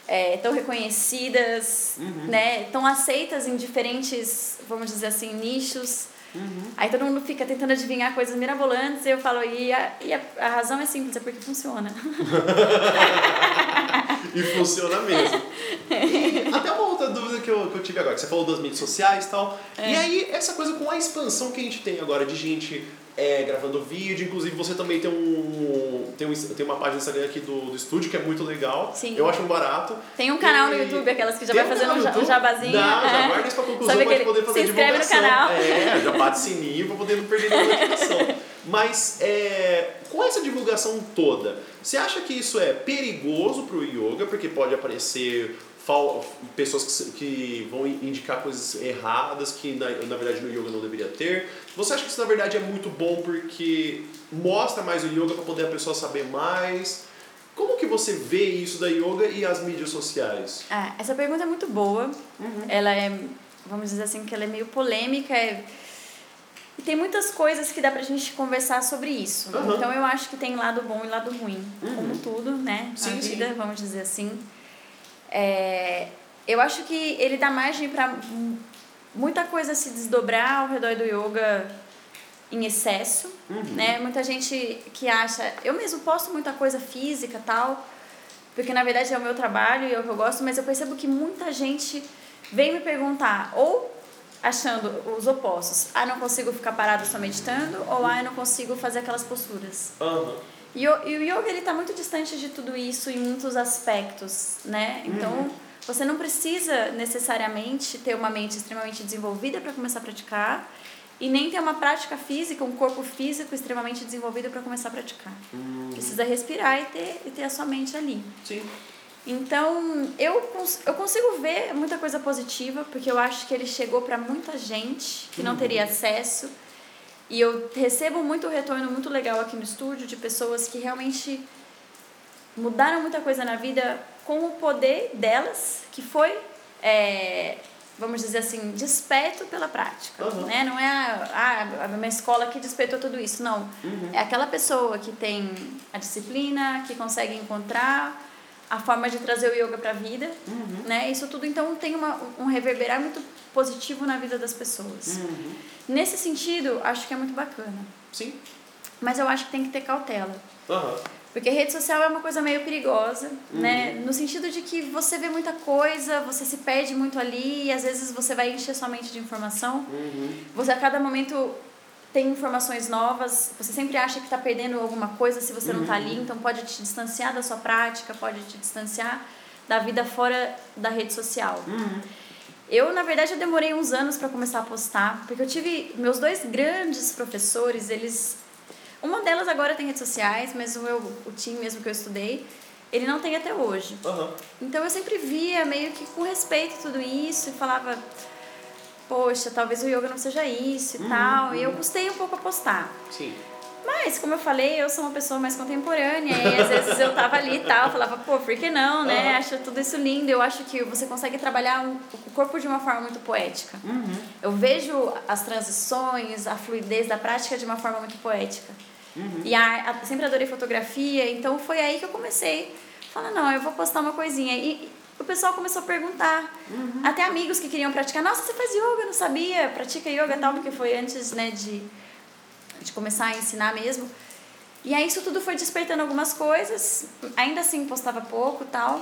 é, tão reconhecidas, uhum. né, tão aceitas em diferentes, vamos dizer assim, nichos. Uhum. Aí todo mundo fica tentando adivinhar coisas mirabolantes e eu falo, e a, e a, a razão é simples, é porque funciona. <laughs> e funciona mesmo. Até uma outra dúvida que eu, que eu tive agora, que você falou das mídias sociais e tal. É. E aí, essa coisa com a expansão que a gente tem agora de gente é, gravando vídeo. Inclusive, você também tem um, tem um. Tem uma página Instagram aqui do, do estúdio que é muito legal. Sim. Eu acho um barato. Tem um canal e... no YouTube, aquelas que já vai um fazendo um jabazinho. Não, já guarda isso pra conclusão pra gente poder fazer se inscreve divulgação. no canal. É, já bate sininho pra poder não perder nenhuma notificação. Mas é, com essa divulgação toda, você acha que isso é perigoso pro yoga? Porque pode aparecer pessoas que, que vão indicar coisas erradas que na, na verdade no yoga não deveria ter. Você acha que isso na verdade é muito bom porque mostra mais o yoga para poder a pessoa saber mais? Como que você vê isso da yoga e as mídias sociais? Ah, essa pergunta é muito boa. Uhum. Ela é, vamos dizer assim, que ela é meio polêmica. É... E tem muitas coisas que dá pra gente conversar sobre isso. Uhum. Então eu acho que tem lado bom e lado ruim. Uhum. Como tudo, né? Sim, a vida, sim. vamos dizer assim. É, eu acho que ele dá margem para muita coisa se desdobrar ao redor do yoga em excesso, Uhum. né? Muita gente que acha, eu mesmo posto muita coisa física tal, porque na verdade é o meu trabalho e é o que eu gosto, mas eu percebo que muita gente vem me perguntar ou achando os opostos, ah, não consigo ficar parado só meditando, ou ah, eu não consigo fazer aquelas posturas. Aham. E o, e o yoga ele está muito distante de tudo isso em muitos aspectos, né? Então você não precisa necessariamente ter uma mente extremamente desenvolvida para começar a praticar e nem ter uma prática física, um corpo físico extremamente desenvolvido para começar a praticar. Precisa respirar e ter, e ter a sua mente ali. Sim. Então, eu, cons- eu consigo ver muita coisa positiva, porque eu acho que ele chegou para muita gente que não teria acesso. E eu recebo muito retorno muito legal aqui no estúdio de pessoas que realmente mudaram muita coisa na vida com o poder delas, que foi, é, vamos dizer assim, desperto pela prática. Aham. Né? Não é a, ah, a minha escola que despertou tudo isso, não. É aquela pessoa que tem a disciplina, que consegue encontrar a forma de trazer o yoga para a vida, né? Isso tudo então tem uma, um reverberar muito positivo na vida das pessoas. Nesse sentido, acho que é muito bacana. Sim. Mas eu acho que tem que ter cautela. Aham. Porque rede social é uma coisa meio perigosa, né? No sentido de que você vê muita coisa, você se perde muito ali e às vezes você vai encher sua mente de informação. Uhum. Você a cada momento tem informações novas, você sempre acha que está perdendo alguma coisa se você não está ali, então pode te distanciar da sua prática, pode te distanciar da vida fora da rede social. Eu, na verdade, eu demorei uns anos para começar a postar, porque eu tive meus dois grandes professores, eles uma delas agora tem redes sociais, mas o meu o time mesmo que eu estudei, ele não tem até hoje. Aham. Então eu sempre via meio que com respeito tudo isso e falava, poxa, talvez o yoga não seja isso e tal. E eu custei um pouco a postar. Sim. Mas, como eu falei, eu sou uma pessoa mais contemporânea e às vezes eu tava ali e tal, falava, pô, por que não, né? Aham. Acho tudo isso lindo. Eu acho que você consegue trabalhar um- o corpo de uma forma muito poética. Eu vejo as transições, a fluidez da prática de uma forma muito poética. E a, a- sempre adorei fotografia, então foi aí que eu comecei. Falar, não, eu vou postar uma coisinha. E o pessoal começou a perguntar. Até amigos que queriam praticar, nossa, você faz yoga, não sabia, pratica yoga e tal, porque foi antes, né, de, de começar a ensinar mesmo. E aí isso tudo foi despertando algumas coisas. Ainda assim postava pouco tal.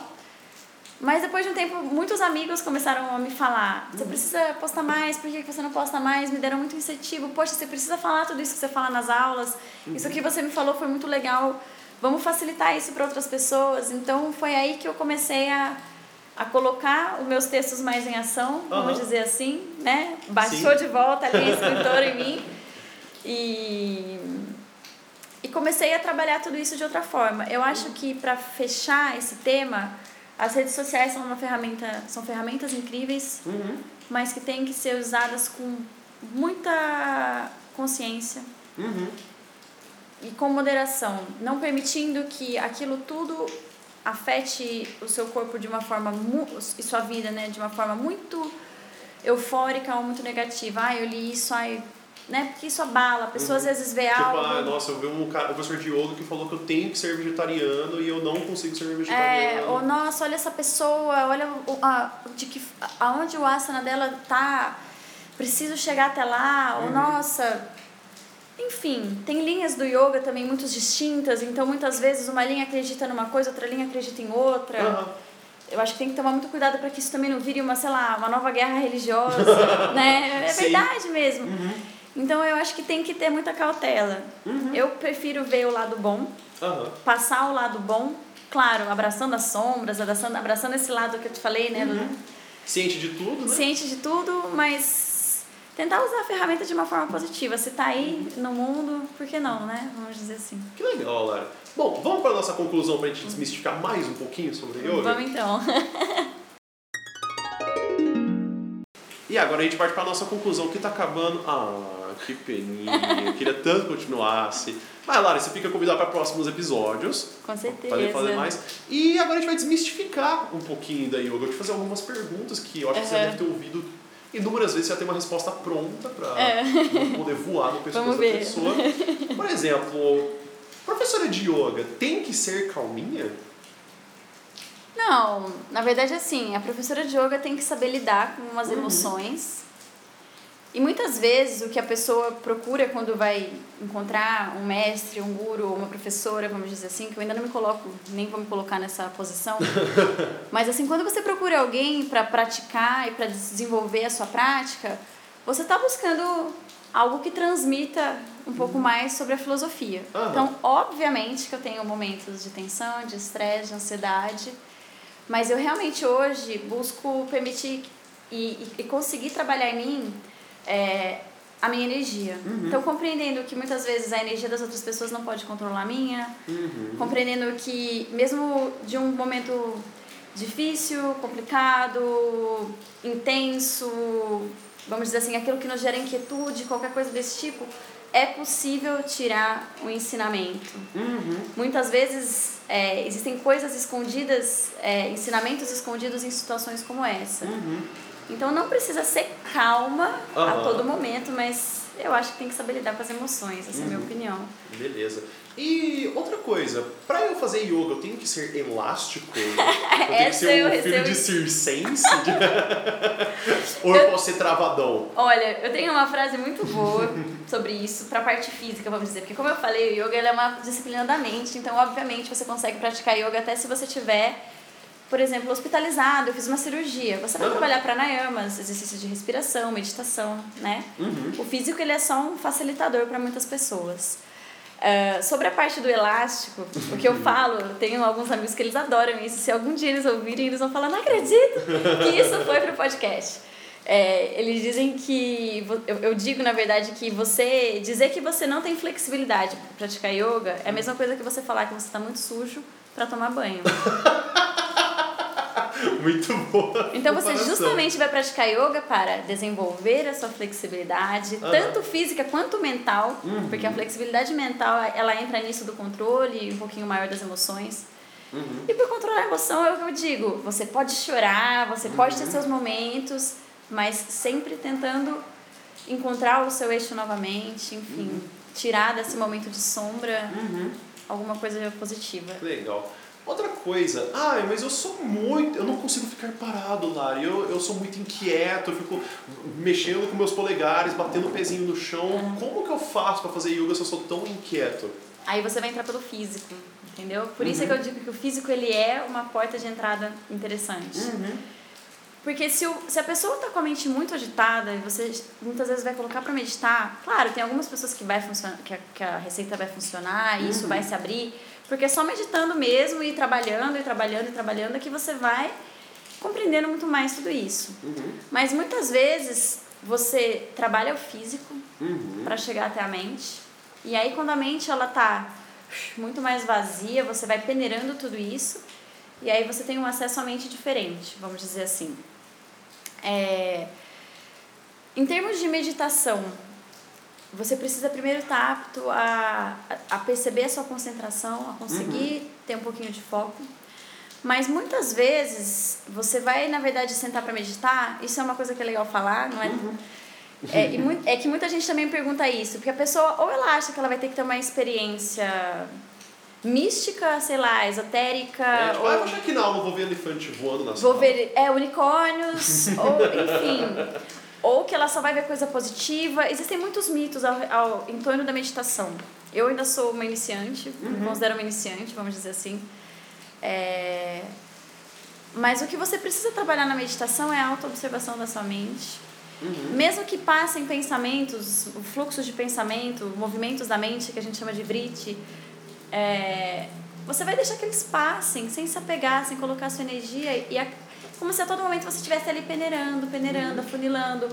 Mas depois de um tempo, muitos amigos começaram a me falar: você precisa postar mais, por que que você não posta mais? Me deram muito incentivo. Poxa, você precisa falar tudo isso que você fala nas aulas. Isso que você me falou foi muito legal. Vamos facilitar isso para outras pessoas. Então foi aí que eu comecei a, a colocar os meus textos mais em ação, vamos Aham. dizer assim, né? Baixou Sim. de volta ali a <laughs> escritora em mim. E e comecei a trabalhar tudo isso de outra forma. Eu acho que para fechar esse tema, as redes sociais são uma ferramenta, são ferramentas incríveis, Uhum. mas que têm que ser usadas com muita consciência Uhum. e com moderação, não permitindo que aquilo tudo afete o seu corpo de uma forma e sua vida, né, de uma forma muito eufórica ou muito negativa. Ah, eu li isso, ai, né? Porque isso abala. A pessoa às vezes vê Tipo, algo. ah, nossa, eu vi um, cara, um professor de yoga que falou que eu tenho que ser vegetariano e eu não consigo ser É, vegetariano. ou nossa, olha essa pessoa, olha o, a, de que, aonde o asana dela tá, preciso chegar até lá, ou nossa. Enfim, tem linhas do yoga também muito distintas, então muitas vezes uma linha acredita numa coisa, outra linha acredita em outra. Aham. Eu acho que tem que tomar muito cuidado para que isso também não vire uma, sei lá, uma nova guerra religiosa, <laughs> né? É Sim. verdade mesmo. Então eu acho que tem que ter muita cautela. Eu prefiro ver o lado bom, passar o lado bom, claro, abraçando as sombras, abraçando, abraçando esse lado que eu te falei, né? Ciente de tudo, né? Ciente de tudo, mas tentar usar a ferramenta de uma forma positiva. Se tá aí no mundo, por que não, né? Vamos dizer assim. Que legal, Lara. Bom, vamos para nossa conclusão para a gente desmistificar mais um pouquinho sobre yoga? Vamos então. <laughs> E agora a gente parte para nossa conclusão, que tá acabando. Ah, que peninha. Eu queria tanto que continuasse. Mas, Lara, você fica convidada para próximos episódios. Com certeza. Para fazer mais. E agora a gente vai desmistificar um pouquinho da yoga. Eu vou te fazer algumas perguntas que eu acho que você deve ter ouvido inúmeras vezes. Você já tem uma resposta pronta para É. poder voar no pescoço da pessoa. Por exemplo, professora de yoga tem que ser calminha? Não, na verdade assim, a professora de yoga tem que saber lidar com umas emoções E muitas vezes o que a pessoa procura quando vai encontrar um mestre, um guru ou uma professora, vamos dizer assim, que eu ainda não me coloco, nem vou me colocar nessa posição, <laughs> mas assim, quando você procura alguém para praticar e para desenvolver a sua prática, você está buscando algo que transmita um pouco uhum. mais sobre a filosofia. Uhum. Então, obviamente que eu tenho momentos de tensão, de estresse, de ansiedade, mas eu realmente hoje busco permitir e, e conseguir trabalhar em mim é, a minha energia. Uhum. Então, compreendendo que muitas vezes a energia das outras pessoas não pode controlar a minha, uhum. compreendendo que, mesmo de um momento difícil, complicado, intenso, vamos dizer assim, aquilo que nos gera inquietude, qualquer coisa desse tipo, é possível tirar o ensinamento. Uhum. Muitas vezes é, existem coisas escondidas, é, ensinamentos escondidos em situações como essa. Uhum. Então não precisa ser calma uhum. a todo momento, mas eu acho que tem que saber lidar com as emoções, essa uhum. é a minha uhum. opinião. Beleza. E outra coisa, para eu fazer yoga, eu tenho que ser elástico? <laughs> Eu tenho que ser um filho de <laughs> circense? <laughs> Ou eu, eu posso ser travadão? Olha, eu tenho uma frase muito boa sobre isso, para a parte física, vamos dizer. Porque como eu falei, o yoga é uma disciplina da mente, então obviamente você consegue praticar yoga até se você tiver por exemplo, hospitalizado, eu fiz uma cirurgia. Você vai uhum. trabalhar pranayamas, exercícios de respiração, meditação, né? Uhum. O físico ele é só um facilitador para muitas pessoas. Uh, sobre a parte do elástico, o que eu falo, eu tenho alguns amigos que eles adoram isso. Se algum dia eles ouvirem, eles vão falar: não acredito que isso foi para o podcast. É, eles dizem que. Eu, eu digo, na verdade, que você. Dizer que você não tem flexibilidade para praticar yoga é a mesma coisa que você falar que você está muito sujo para tomar banho. <laughs> Muito boa. Então você justamente vai praticar yoga para desenvolver a sua flexibilidade, uhum. tanto física quanto mental, uhum. porque a flexibilidade mental ela entra nisso do controle um pouquinho maior das emoções. Uhum. E para controlar a emoção é o que eu digo, você pode chorar, você pode ter uhum. seus momentos, mas sempre tentando encontrar o seu eixo novamente, enfim, uhum. tirar desse momento de sombra uhum. alguma coisa positiva. Legal. Outra coisa, ah, mas eu sou muito. Eu não consigo ficar parado, Lari. Eu, eu sou muito inquieto, eu fico mexendo com meus polegares, batendo o pezinho no chão. Uhum. Como que eu faço para fazer yoga se eu sou tão inquieto? Aí você vai entrar pelo físico, entendeu? Por isso uhum. é que eu digo que o físico ele é uma porta de entrada interessante. Uhum. Porque se, o, se a pessoa está com a mente muito agitada e você muitas vezes vai colocar para meditar, claro, tem algumas pessoas que, vai funcionar, que, a, que a receita vai funcionar e isso vai uhum. se abrir porque é só meditando mesmo e trabalhando e trabalhando e trabalhando é que você vai compreendendo muito mais tudo isso. Uhum. Mas muitas vezes você trabalha o físico uhum. para chegar até a mente. E aí quando a mente ela tá muito mais vazia, você vai peneirando tudo isso e aí você tem um acesso à mente diferente, vamos dizer assim. É... Em termos de meditação, você precisa primeiro estar apto a, a perceber a sua concentração, a conseguir uhum. ter um pouquinho de foco. Mas muitas vezes você vai, na verdade, sentar para meditar. Isso é uma coisa que é legal falar, não é? Uhum. É, e, é que muita gente também pergunta isso, porque a pessoa ou ela acha que ela vai ter que ter uma experiência mística, sei lá, esotérica. É, tipo, ou... ah, eu achar que não, eu vou ver elefante voando na Vou ver é, unicórnios, <laughs> ou enfim ou que ela só vai ver coisa positiva. Existem muitos mitos ao, ao, em torno da meditação. Eu ainda sou uma iniciante, uhum. me considero uma iniciante, vamos dizer assim. É... Mas o que você precisa trabalhar na meditação é a auto-observação da sua mente. Uhum. Mesmo que passem pensamentos, fluxos de pensamento, movimentos da mente, que a gente chama de vrite, é... você vai deixar que eles passem, sem se apegar, sem colocar sua energia e a como se a todo momento você estivesse ali peneirando, peneirando, uhum. afunilando.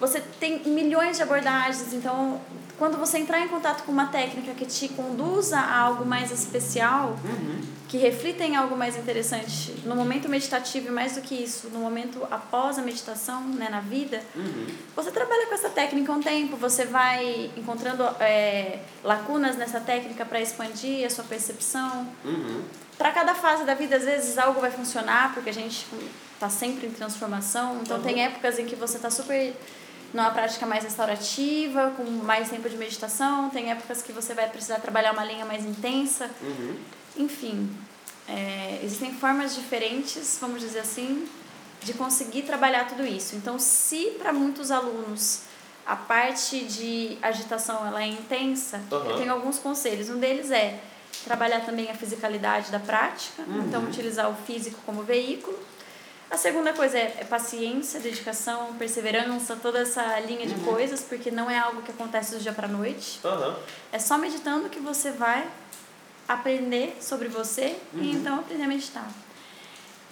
Você tem milhões de abordagens, então quando você entrar em contato com uma técnica que te conduza a algo mais especial, uhum. que reflita em algo mais interessante no momento meditativo e mais do que isso, no momento após a meditação, né, na vida, uhum. você trabalha com essa técnica um tempo, você vai encontrando é, lacunas nessa técnica para expandir a sua percepção. Uhum para cada fase da vida, às vezes algo vai funcionar, porque a gente está sempre em transformação. Então, uhum. tem épocas em que você está super numa prática mais restaurativa, com mais tempo de meditação. Tem épocas que você vai precisar trabalhar uma linha mais intensa. Uhum. Enfim, é, existem formas diferentes, vamos dizer assim, de conseguir trabalhar tudo isso. Então, se para muitos alunos a parte de agitação ela é intensa, Aham. eu tenho alguns conselhos. Um deles é trabalhar também a fisicalidade da prática, então utilizar o físico como veículo. A segunda coisa é, é paciência, dedicação, perseverança, toda essa linha de coisas, porque não é algo que acontece do dia para noite. Aham. É só meditando que você vai aprender sobre você e então aprender a meditar.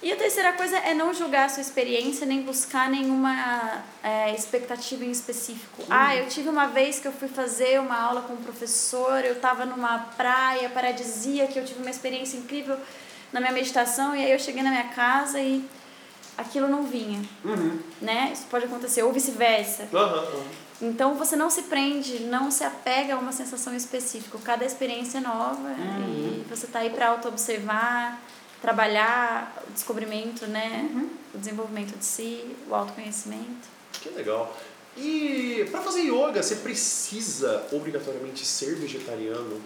E a terceira coisa é não julgar a sua experiência, nem buscar nenhuma é, expectativa em específico. Ah, eu tive uma vez que eu fui fazer uma aula com um professor, eu estava numa praia paradisíaca, eu tive uma experiência incrível na minha meditação, e aí eu cheguei na minha casa e aquilo não vinha, Uhum. né? Isso pode acontecer, ou vice-versa. Aham. Então você não se prende, não se apega a uma sensação específica. Cada experiência é nova e você tá aí para auto-observar, trabalhar o descobrimento, né? O desenvolvimento de si, o autoconhecimento. Que legal. E pra fazer yoga, você precisa obrigatoriamente ser vegetariano?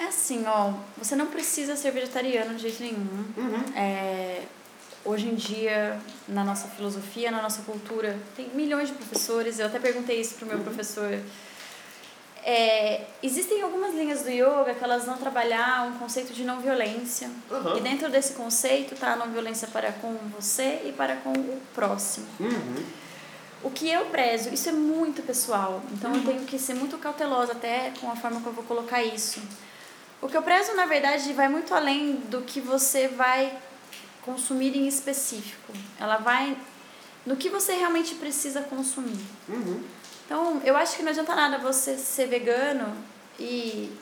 É assim, ó, você não precisa ser vegetariano de jeito nenhum. É, hoje em dia, na nossa filosofia, na nossa cultura, tem milhões de professores. Eu até perguntei isso pro meu professor. É, existem algumas linhas do yoga que elas vão trabalhar um conceito de não violência. Aham. E dentro desse conceito tá a não violência para com você e para com o próximo. Uhum. O que eu prezo, isso é muito pessoal, então eu tenho que ser muito cautelosa até com a forma que eu vou colocar isso. O que eu prezo, na verdade, vai muito além do que você vai consumir em específico. Ela vai no que você realmente precisa consumir. Uhum. Então, eu acho que não adianta nada você ser vegano e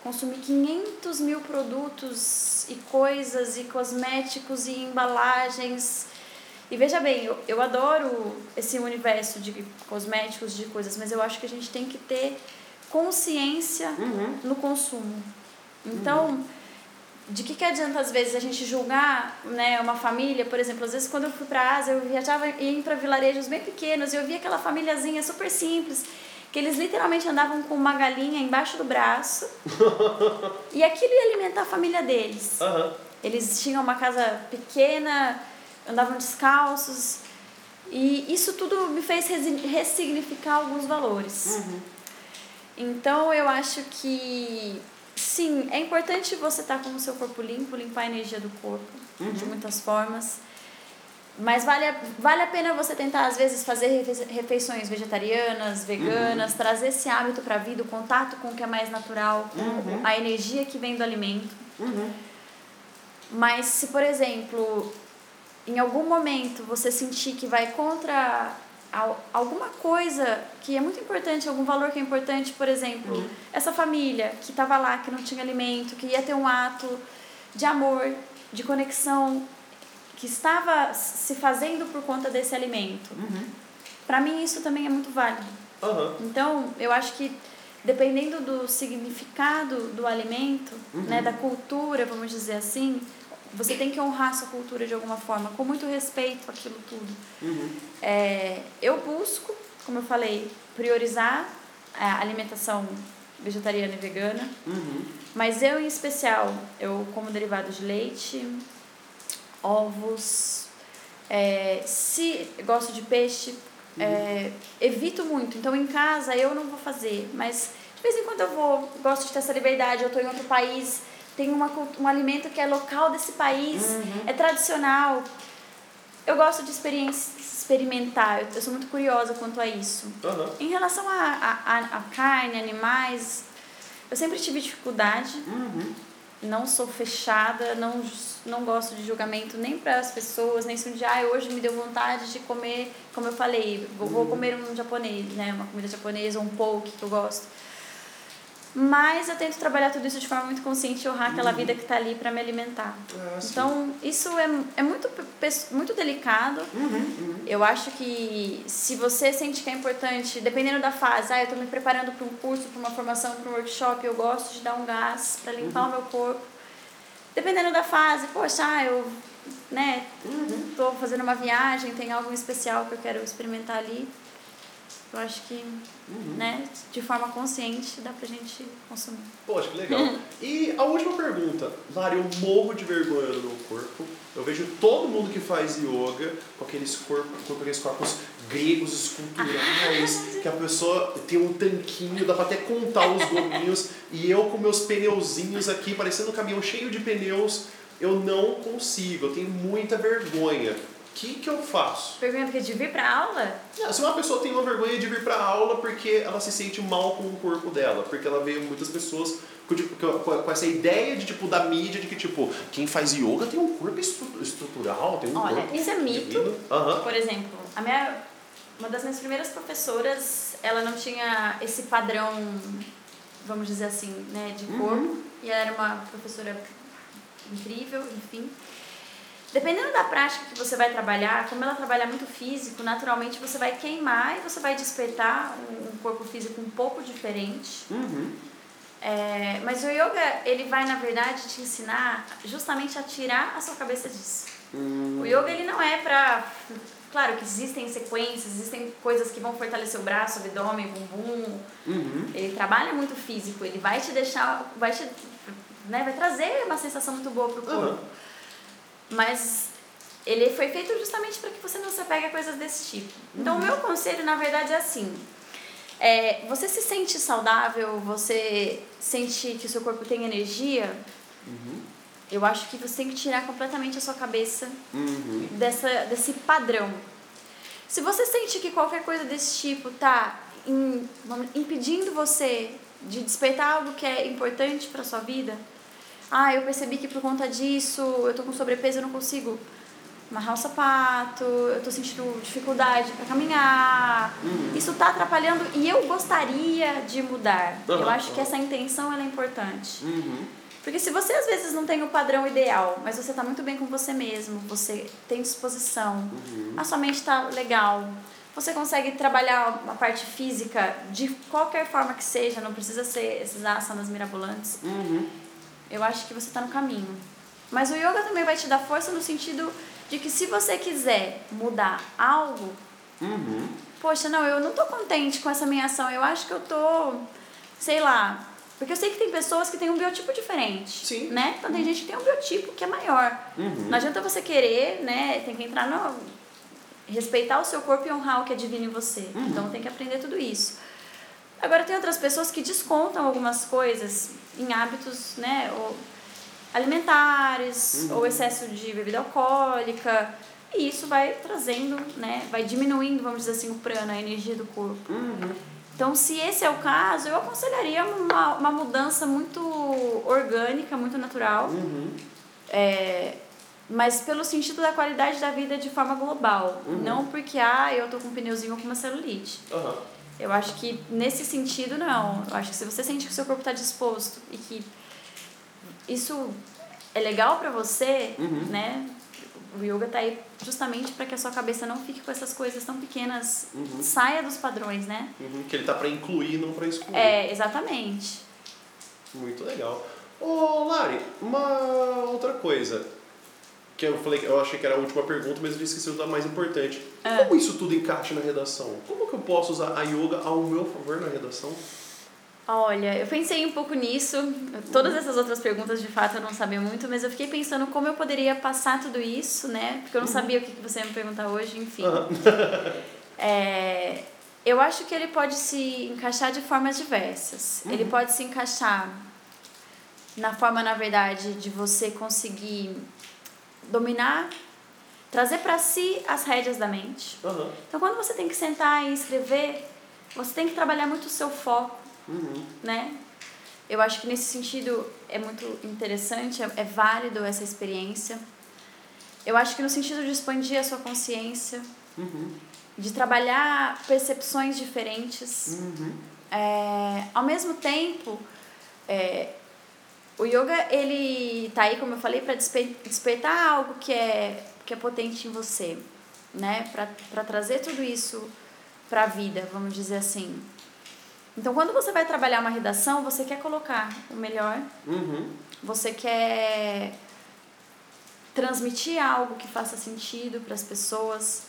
consumir 500 mil produtos e coisas e cosméticos e embalagens. E veja bem, eu, eu adoro esse universo de cosméticos, de coisas, mas eu acho que a gente tem que ter consciência no consumo. Então, de que, que adianta às vezes a gente julgar né, uma família, por exemplo, às vezes quando eu fui para a Ásia, eu viajava e ia para vilarejos bem pequenos e eu via aquela famíliazinha super simples, que eles literalmente andavam com uma galinha embaixo do braço <laughs> e aquilo ia alimentar a família deles. Aham. Eles tinham uma casa pequena, andavam descalços e isso tudo me fez ressignificar alguns valores. Então eu acho que sim, é importante você estar com o seu corpo limpo, limpar a energia do corpo de muitas formas. Mas vale a, vale a pena você tentar, às vezes, fazer refe- refeições vegetarianas, veganas, trazer esse hábito para a vida, o contato com o que é mais natural, com a energia que vem do alimento. Mas se, por exemplo, em algum momento você sentir que vai contra alguma coisa que é muito importante, algum valor que é importante, por exemplo, essa família que estava lá, que não tinha alimento, que ia ter um ato de amor, de conexão, que estava se fazendo por conta desse alimento. Para mim isso também é muito válido. Aham. Então, eu acho que dependendo do significado do alimento, né, da cultura, vamos dizer assim, você tem que honrar sua cultura de alguma forma, com muito respeito àquilo tudo. É, eu busco, como eu falei, priorizar a alimentação vegetariana e vegana, mas eu, em especial, eu como derivado de leite, ovos, é, se gosto de peixe, é, evito muito. Então, em casa, eu não vou fazer, mas de vez em quando eu vou, gosto de ter essa liberdade. Eu estou em outro país, tem uma, um alimento que é local desse país, é tradicional. Eu gosto de experimentar, eu, eu sou muito curiosa quanto a isso. Aham. Em relação a, a, a, carne, animais, eu sempre tive dificuldade. Não sou fechada, não, não gosto de julgamento nem para as pessoas, nem se um dia ah, hoje me deu vontade de comer, como eu falei, vou, vou comer um japonês, né? Uma comida japonesa, um poke que eu gosto. Mas eu tento trabalhar tudo isso de forma muito consciente e honrar aquela vida que está ali para me alimentar. Ah. Então, isso é, é muito, muito delicado. Eu acho que se você sente que é importante, dependendo da fase, ah, eu estou me preparando para um curso, para uma formação, para um workshop, eu gosto de dar um gás para limpar o meu corpo. Dependendo da fase, poxa, ah, eu né, tô fazendo uma viagem, tem algo especial que eu quero experimentar ali. Eu acho que, né, de forma consciente, dá pra gente consumir. Poxa, que legal. <laughs> E a última pergunta. Lari, eu morro de vergonha no meu corpo. Eu vejo todo mundo que faz yoga com aqueles, corpos, com aqueles corpos gregos esculturais, <laughs> que a pessoa tem um tanquinho, dá pra até contar os gominhos, e eu com meus pneuzinhos aqui, parecendo um caminhão cheio de pneus, eu não consigo, eu tenho muita vergonha. O que, que eu faço? Vergonha porque de vir pra aula? Não, se uma pessoa tem uma vergonha de vir pra aula porque ela se sente mal com o corpo dela, porque ela vê muitas pessoas com, tipo, com, com essa ideia de tipo da mídia de que tipo quem faz yoga tem um corpo estrutural, tem um Olha, corpo. isso é mito. Uhum. Por exemplo, a minha uma das minhas primeiras professoras, ela não tinha esse padrão, vamos dizer assim, né, de corpo, uhum. e ela era uma professora incrível, enfim. Dependendo da prática que você vai trabalhar, como ela trabalha muito físico, naturalmente você vai queimar e você vai despertar um, corpo físico um pouco diferente. Uhum. É, mas o yoga, ele vai, na verdade, te ensinar justamente a tirar a sua cabeça disso. Uhum. O yoga, ele não é pra... Claro que existem sequências, existem coisas que vão fortalecer o braço, o abdômen, o bumbum. Uhum. Ele trabalha muito físico, ele vai te deixar... Vai, te, né, vai trazer uma sensação muito boa pro corpo. Mas ele foi feito justamente para que você não se apegue a coisas desse tipo. Então, uhum. o meu conselho, na verdade, é assim: é, você se sente saudável, você sente que o seu corpo tem energia, uhum. eu acho que você tem que tirar completamente a sua cabeça uhum. dessa, desse padrão. Se você sente que qualquer coisa desse tipo tá in, impedindo você de despertar algo que é importante para sua vida, ah, eu percebi que por conta disso eu tô com sobrepeso, eu não consigo amarrar o sapato, eu tô sentindo dificuldade para caminhar. Uhum. Isso tá atrapalhando e eu gostaria de mudar. Uhum. Eu acho que essa intenção é importante. Uhum. Porque se você às vezes não tem o padrão ideal, mas você tá muito bem com você mesmo, você tem disposição, uhum. a sua mente tá legal, você consegue trabalhar a parte física de qualquer forma que seja, não precisa ser esses asanas mirabolantes. Uhum eu acho que você está no caminho. Mas o yoga também vai te dar força no sentido de que se você quiser mudar algo, uhum. poxa, não, eu não tô contente com essa minha ação, eu acho que eu tô, sei lá, porque eu sei que tem pessoas que têm um biotipo diferente, Sim. né? Então tem gente que tem um biotipo que é maior. Uhum. Não adianta você querer, né? Tem que entrar no respeitar o seu corpo e honrar o que é divino em você. Uhum. Então tem que aprender tudo isso. Agora tem outras pessoas que descontam algumas coisas em hábitos, né, ou alimentares, uhum. ou excesso de bebida alcoólica, e isso vai trazendo, né, vai diminuindo, vamos dizer assim, o prana, a energia do corpo. Uhum. Então, se esse é o caso, eu aconselharia uma, uma mudança muito orgânica, muito natural, uhum. é, mas pelo sentido da qualidade da vida de forma global. Uhum. Não porque, ah, eu tô com um pneuzinho ou com uma celulite. Eu acho que nesse sentido, não. Eu acho que se você sente que o seu corpo está disposto e que isso é legal para você, uhum. né? O yoga tá aí justamente para que a sua cabeça não fique com essas coisas tão pequenas, uhum. saia dos padrões, né? Uhum. Que ele tá para incluir, não para excluir. É, exatamente. Muito legal. Ô, Lari, uma outra coisa que eu falei, eu achei que era a última pergunta, mas eu esqueci da mais importante. É. Como isso tudo encaixa na redação? Como que eu posso usar a yoga ao meu favor na redação? Olha, eu pensei um pouco nisso. Todas essas outras perguntas, de fato, eu não sabia muito, mas eu fiquei pensando como eu poderia passar tudo isso, né? Porque eu não uhum. sabia o que você ia me perguntar hoje, enfim. Uhum. <laughs> é, eu acho que ele pode se encaixar de formas diversas. Uhum. Ele pode se encaixar na forma, na verdade, de você conseguir dominar, trazer para si as rédeas da mente. Uhum. Então, quando você tem que sentar e escrever, você tem que trabalhar muito o seu foco, uhum. né? Eu acho que nesse sentido é muito interessante, é, é válido essa experiência. Eu acho que no sentido de expandir a sua consciência, uhum. de trabalhar percepções diferentes. Uhum. É, ao mesmo tempo, é, o yoga, ele tá aí, como eu falei, para despertar algo que é, que é potente em você, né? Para trazer tudo isso para a vida, vamos dizer assim. Então, quando você vai trabalhar uma redação, você quer colocar o melhor, uhum. você quer transmitir algo que faça sentido para as pessoas.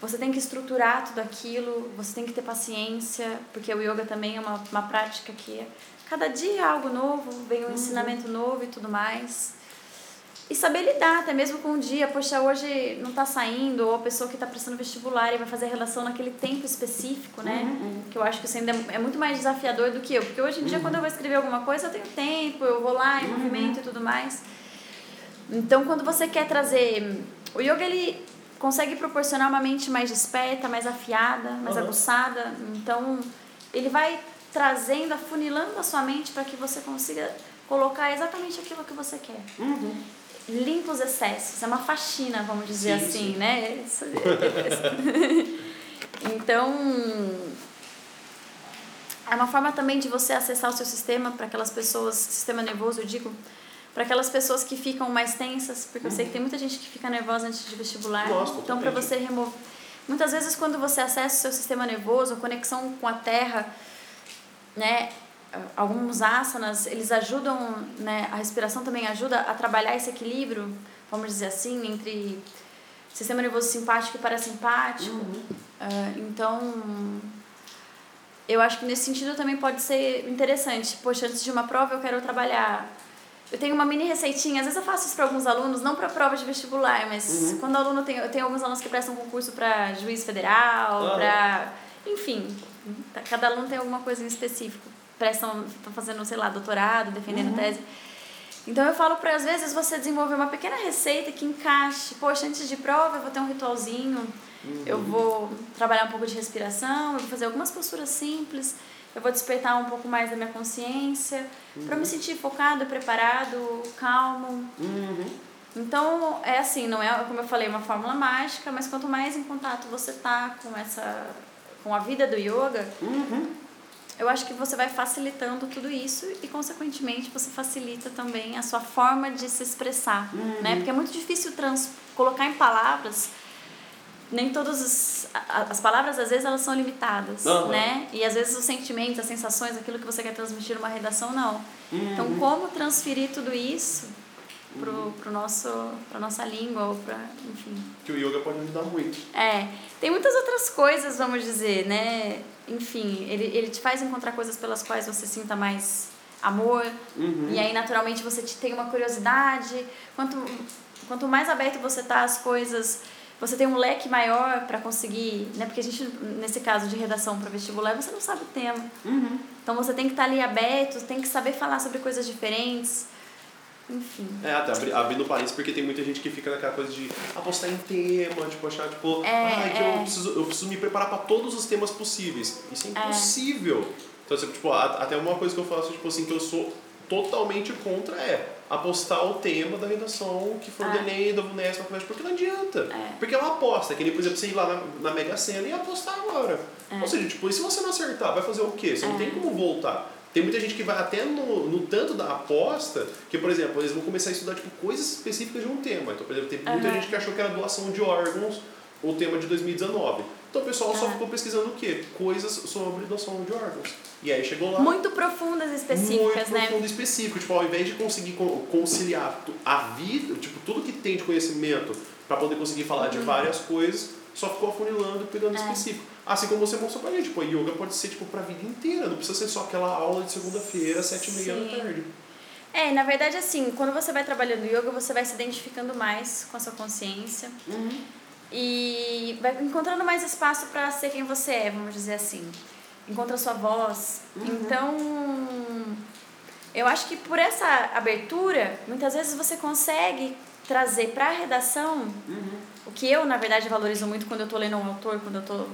Você tem que estruturar tudo aquilo, você tem que ter paciência, porque o yoga também é uma, uma prática que cada dia é algo novo, vem um uhum. ensinamento novo e tudo mais. e saber lidar até mesmo com o dia. Poxa, hoje não está saindo, ou a pessoa que está prestando vestibular e vai fazer a relação naquele tempo específico, né? Uhum. Que eu acho que isso ainda é muito mais desafiador do que eu. Porque hoje em dia, uhum. quando eu vou escrever alguma coisa, eu tenho tempo, eu vou lá em uhum. movimento e tudo mais. Então, quando você quer trazer. O yoga, ele consegue proporcionar uma mente mais desperta, mais afiada, mais uhum. aguçada. Então, ele vai trazendo, afunilando a sua mente para que você consiga colocar exatamente aquilo que você quer. Uhum limpa os excessos, é uma faxina, vamos dizer sim, assim, sim. né? <laughs> então, é uma forma também de você acessar o seu sistema para aquelas pessoas, sistema nervoso, eu digo, para aquelas pessoas que ficam mais tensas, porque eu sei que tem muita gente que fica nervosa antes de vestibular. Nossa, então, para você remover. Muitas vezes, quando você acessa o seu sistema nervoso, a conexão com a terra, né? alguns asanas, eles ajudam, né, a respiração também ajuda a trabalhar esse equilíbrio, vamos dizer assim, entre sistema nervoso simpático e parasimpático. Uhum. Uh, então, eu acho que nesse sentido também pode ser interessante. Poxa, antes de uma prova eu quero trabalhar. Eu tenho uma mini receitinha, às vezes eu faço isso para alguns alunos, não para prova de vestibular, mas uhum. quando o aluno tem. Eu tenho alguns alunos que prestam concurso para juiz federal, uhum. para. Enfim, cada aluno tem alguma coisa em específico prestam, estão fazendo, sei lá, doutorado, defendendo uhum. tese. Então eu falo para às vezes você desenvolver uma pequena receita que encaixe. Poxa, antes de prova eu vou ter um ritualzinho, uhum. eu vou trabalhar um pouco de respiração, eu vou fazer algumas posturas simples, eu vou despertar um pouco mais da minha consciência, uhum. para me sentir focado, preparado, calmo. Uhum. Então é assim, não é como eu falei uma fórmula mágica, mas quanto mais em contato você tá com essa com a vida do yoga, uhum eu acho que você vai facilitando tudo isso e, consequentemente, você facilita também a sua forma de se expressar, uhum. né? Porque é muito difícil trans colocar em palavras nem todas as, as palavras às vezes elas são limitadas, uhum. né? E às vezes os sentimentos, as sensações, aquilo que você quer transmitir numa redação não. Uhum. Então como transferir tudo isso pro, uhum. pro nosso pra nossa língua ou para, enfim. Que o yoga pode ajudar muito. É. Tem muitas outras coisas, vamos dizer, né? enfim, ele, ele te faz encontrar coisas pelas quais você sinta mais amor. Uhum. E aí, naturalmente, você te tem uma curiosidade. Quanto, quanto mais aberto você tá às coisas, você tem um leque maior para conseguir, né? Porque a gente, nesse caso de redação para vestibular, você não sabe o tema. Uhum. Então, você tem que estar tá ali aberto, tem que saber falar sobre coisas diferentes. Enfim. É, até abri, abrindo parênteses, porque tem muita gente que fica naquela coisa de apostar em tema, tipo, achar, tipo, é, ah, é. eu, preciso, eu preciso me preparar para todos os temas possíveis. Isso é, é. impossível. É. Então, assim, tipo, até uma coisa que eu faço, tipo assim, que eu sou totalmente contra é apostar o tema da redação que for ah. do Enem, da Unesp, porque não adianta. É. Porque é uma aposta, que nem, por exemplo, você ir lá na, na Mega Sena e apostar agora. É. Ou seja, tipo, e se você não acertar, vai fazer o quê? Você não tem como voltar. Tem muita gente que vai até no, no tanto da aposta, que, por exemplo, eles vão começar a estudar tipo, coisas específicas de um tema. Então, por exemplo, tem muita uhum. gente que achou que era doação de órgãos o tema de 2019. Então o pessoal só ficou pesquisando o quê? Coisas sobre doação de órgãos. E aí chegou lá. Muito profundas específicas, muito né? Muito profundo específico. Tipo, ao invés de conseguir conciliar a vida, tipo, tudo que tem de conhecimento para poder conseguir falar uhum. de várias coisas, só ficou afunilando e pegando é. específico. Assim como você mostrou pra gente, tipo, a yoga pode ser tipo pra vida inteira, não precisa ser só aquela aula de segunda-feira, sete e meia da tarde. É, na verdade, assim, quando você vai trabalhando yoga, você vai se identificando mais com a sua consciência. Uhum. E vai encontrando mais espaço para ser quem você é, vamos dizer assim. Encontra a sua voz. Uhum. Então, eu acho que por essa abertura, muitas vezes você consegue trazer para a redação uhum. o que eu, na verdade, valorizo muito quando eu estou lendo um autor, quando eu estou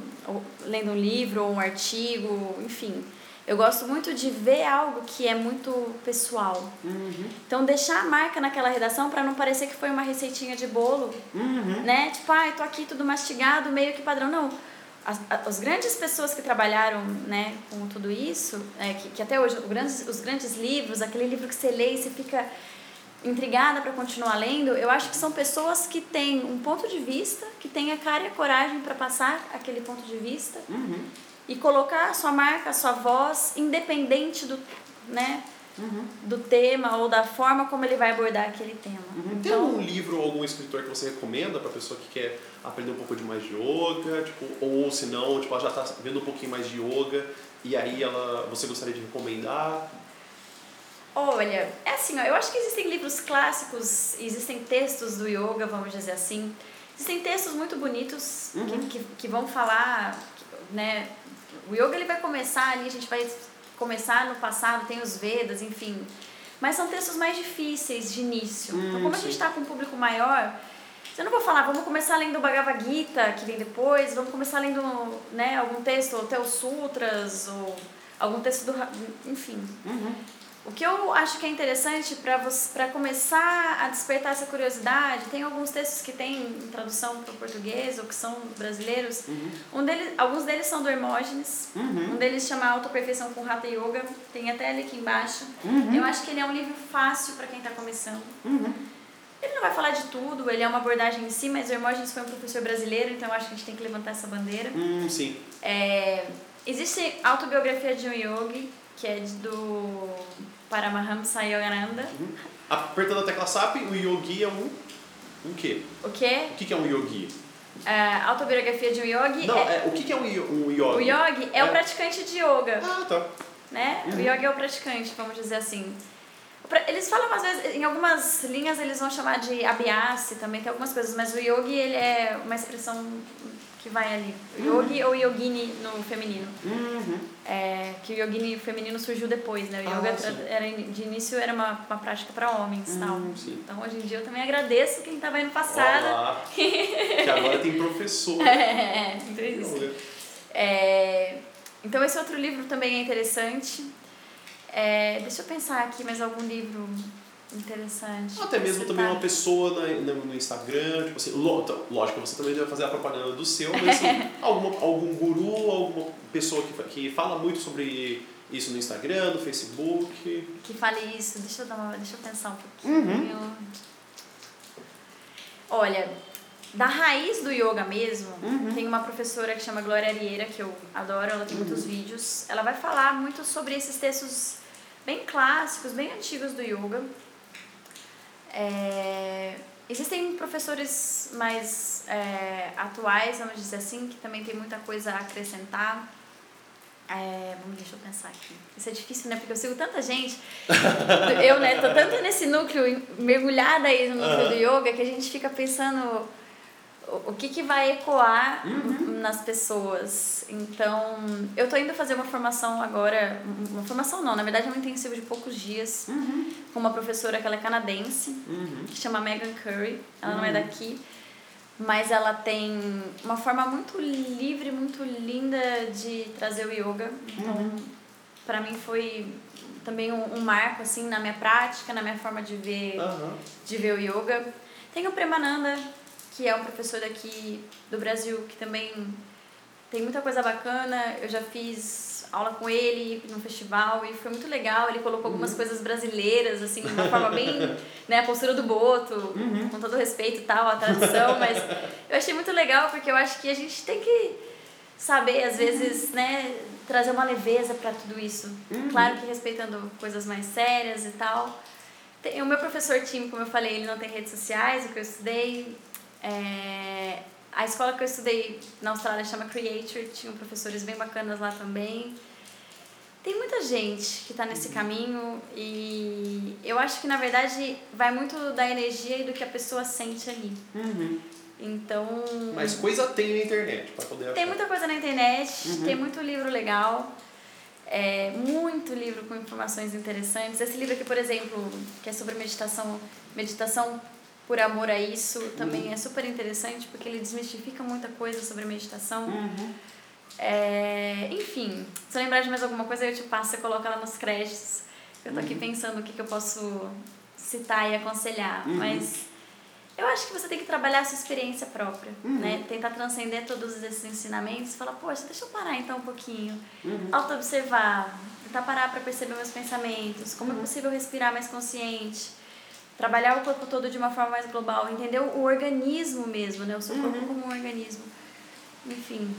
lendo um livro ou um artigo, enfim. Eu gosto muito de ver algo que é muito pessoal. Uhum. Então, deixar a marca naquela redação para não parecer que foi uma receitinha de bolo, uhum. né? Tipo, ah, tô aqui tudo mastigado, meio que padrão. Não. As, as grandes pessoas que trabalharam né, com tudo isso, é, que, que até hoje, os grandes, os grandes livros, aquele livro que você lê e você fica intrigada para continuar lendo, eu acho que são pessoas que têm um ponto de vista, que têm a cara e a coragem para passar aquele ponto de vista uhum. e colocar a sua marca, a sua voz, independente do, né, uhum. do tema ou da forma como ele vai abordar aquele tema. Uhum. Então, Tem algum livro ou algum escritor que você recomenda para pessoa que quer aprender um pouco de mais de yoga, tipo, ou se não, tipo, ela já está vendo um pouquinho mais de yoga e aí ela, você gostaria de recomendar? Olha, é assim, ó, eu acho que existem livros clássicos, existem textos do yoga, vamos dizer assim. Existem textos muito bonitos uhum. que, que, que, vão falar, né? O yoga ele vai começar ali, a gente vai começar no passado, tem os Vedas, enfim. Mas são textos mais difíceis de início. Hum, então, como sim. a gente está com um público maior, eu não vou falar, vamos começar lendo o Bhagavad Gita, que vem depois, vamos começar lendo né, algum texto, até os Sutras, ou algum texto do. Enfim. Uhum. O que eu acho que é interessante para começar a despertar essa curiosidade, tem alguns textos que têm tradução para o português ou que são brasileiros. Uhum. Um deles, alguns deles são do Hermógenes, uhum. um deles chama Autoperfeição com Hatha Yoga, tem até ali aqui embaixo. Uhum. Eu acho que ele é um livro fácil para quem está começando. Uhum. Ele não vai falar de tudo, ele é uma abordagem em si, mas o Hermógenes foi um professor brasileiro, então eu acho que a gente tem que levantar essa bandeira. Hum, sim. É, existe autobiografia de um yogi, que é do Paramahamsa Yogananda. Uhum. Apertando a tecla SAP, o yogi é um. Um quê? O quê? O que é um yogi? A autobiografia de um yogi. Não, é... É, o que é um, um yogi? O yogi é, é o praticante de yoga. Ah, tá. Né? Uhum. O yogi é o praticante, vamos dizer assim. Eles falam às vezes, em algumas linhas eles vão chamar de abhyasi também, tem algumas coisas, mas o yogi ele é uma expressão que vai ali. Uhum. Yogi ou yogini no feminino. Uhum. É, que o yogini feminino surgiu depois, né? O ah, yoga era, de início era uma, uma prática para homens uhum, tal. Sim. Então hoje em dia eu também agradeço quem estava indo passado. Olá. <laughs> que agora tem professor. É, então isso. É, então esse outro livro também é interessante. É, deixa eu pensar aqui mais algum livro interessante. Até mesmo também uma pessoa no, no Instagram, tipo assim, lógico, você também deve fazer a propaganda do seu, mas assim, <laughs> alguma, algum guru, alguma pessoa que, que fala muito sobre isso no Instagram, no Facebook. Que fale isso, deixa eu, dar uma, deixa eu pensar um pouquinho. Uhum. Olha, da raiz do yoga mesmo, uhum. tem uma professora que chama Glória Arieira, que eu adoro, ela tem uhum. muitos vídeos. Ela vai falar muito sobre esses textos bem clássicos, bem antigos do yoga. É, existem professores mais é, atuais, vamos dizer assim, que também tem muita coisa a acrescentar. É, vamos, deixa eu pensar aqui. Isso é difícil, né? Porque eu sigo tanta gente. <laughs> eu, né, tô tanto nesse núcleo, mergulhada aí no núcleo do yoga, que a gente fica pensando o que, que vai ecoar uhum. nas pessoas. Então, eu tô indo fazer uma formação agora, uma formação não, na verdade é um intensivo de poucos dias, uhum. com uma professora que ela é canadense, uhum. que chama Megan Curry. Ela não é uhum. daqui, mas ela tem uma forma muito livre, muito linda de trazer o yoga. Então, uhum. para mim foi também um, um, marco assim na minha prática, na minha forma de ver, de ver o yoga. Tem o Premananda, que é um professor daqui do Brasil, que também tem muita coisa bacana. Eu já fiz aula com ele no festival e foi muito legal. Ele colocou algumas uhum. coisas brasileiras, assim, de uma forma bem. <laughs> né, a postura do boto, uhum. com todo respeito e tal, a tradição, <laughs> mas eu achei muito legal porque eu acho que a gente tem que saber, às vezes, uhum. né, trazer uma leveza para tudo isso. Uhum. Claro que respeitando coisas mais sérias e tal. O meu professor Tim, como eu falei, ele não tem redes sociais, o que eu estudei, é, a escola que eu estudei na Austrália chama Creator, tinham professores bem bacanas lá também. Tem muita gente que está nesse caminho e eu acho que na verdade vai muito da energia e do que a pessoa sente ali. Uhum. Então. Mas coisa tem na internet para poder achar. Tem muita coisa na internet, uhum. tem muito livro legal, é, muito livro com informações interessantes. Esse livro aqui, por exemplo, que é sobre meditação, meditação por amor a isso também uhum. é super interessante porque ele desmistifica muita coisa sobre meditação. Uhum. É, enfim, se eu lembrar de mais alguma coisa, eu te passo e coloco ela nos créditos. Eu tô aqui uhum. pensando o que, que eu posso citar e aconselhar, uhum. mas eu acho que você tem que trabalhar a sua experiência própria, uhum. né? Tentar transcender todos esses ensinamentos e falar, poxa, deixa eu parar então um pouquinho. Uhum. Auto-observar, tentar parar para perceber meus pensamentos, como é possível respirar mais consciente trabalhar o corpo todo de uma forma mais global, entender o organismo mesmo, né? O seu corpo uhum. como um organismo. Enfim.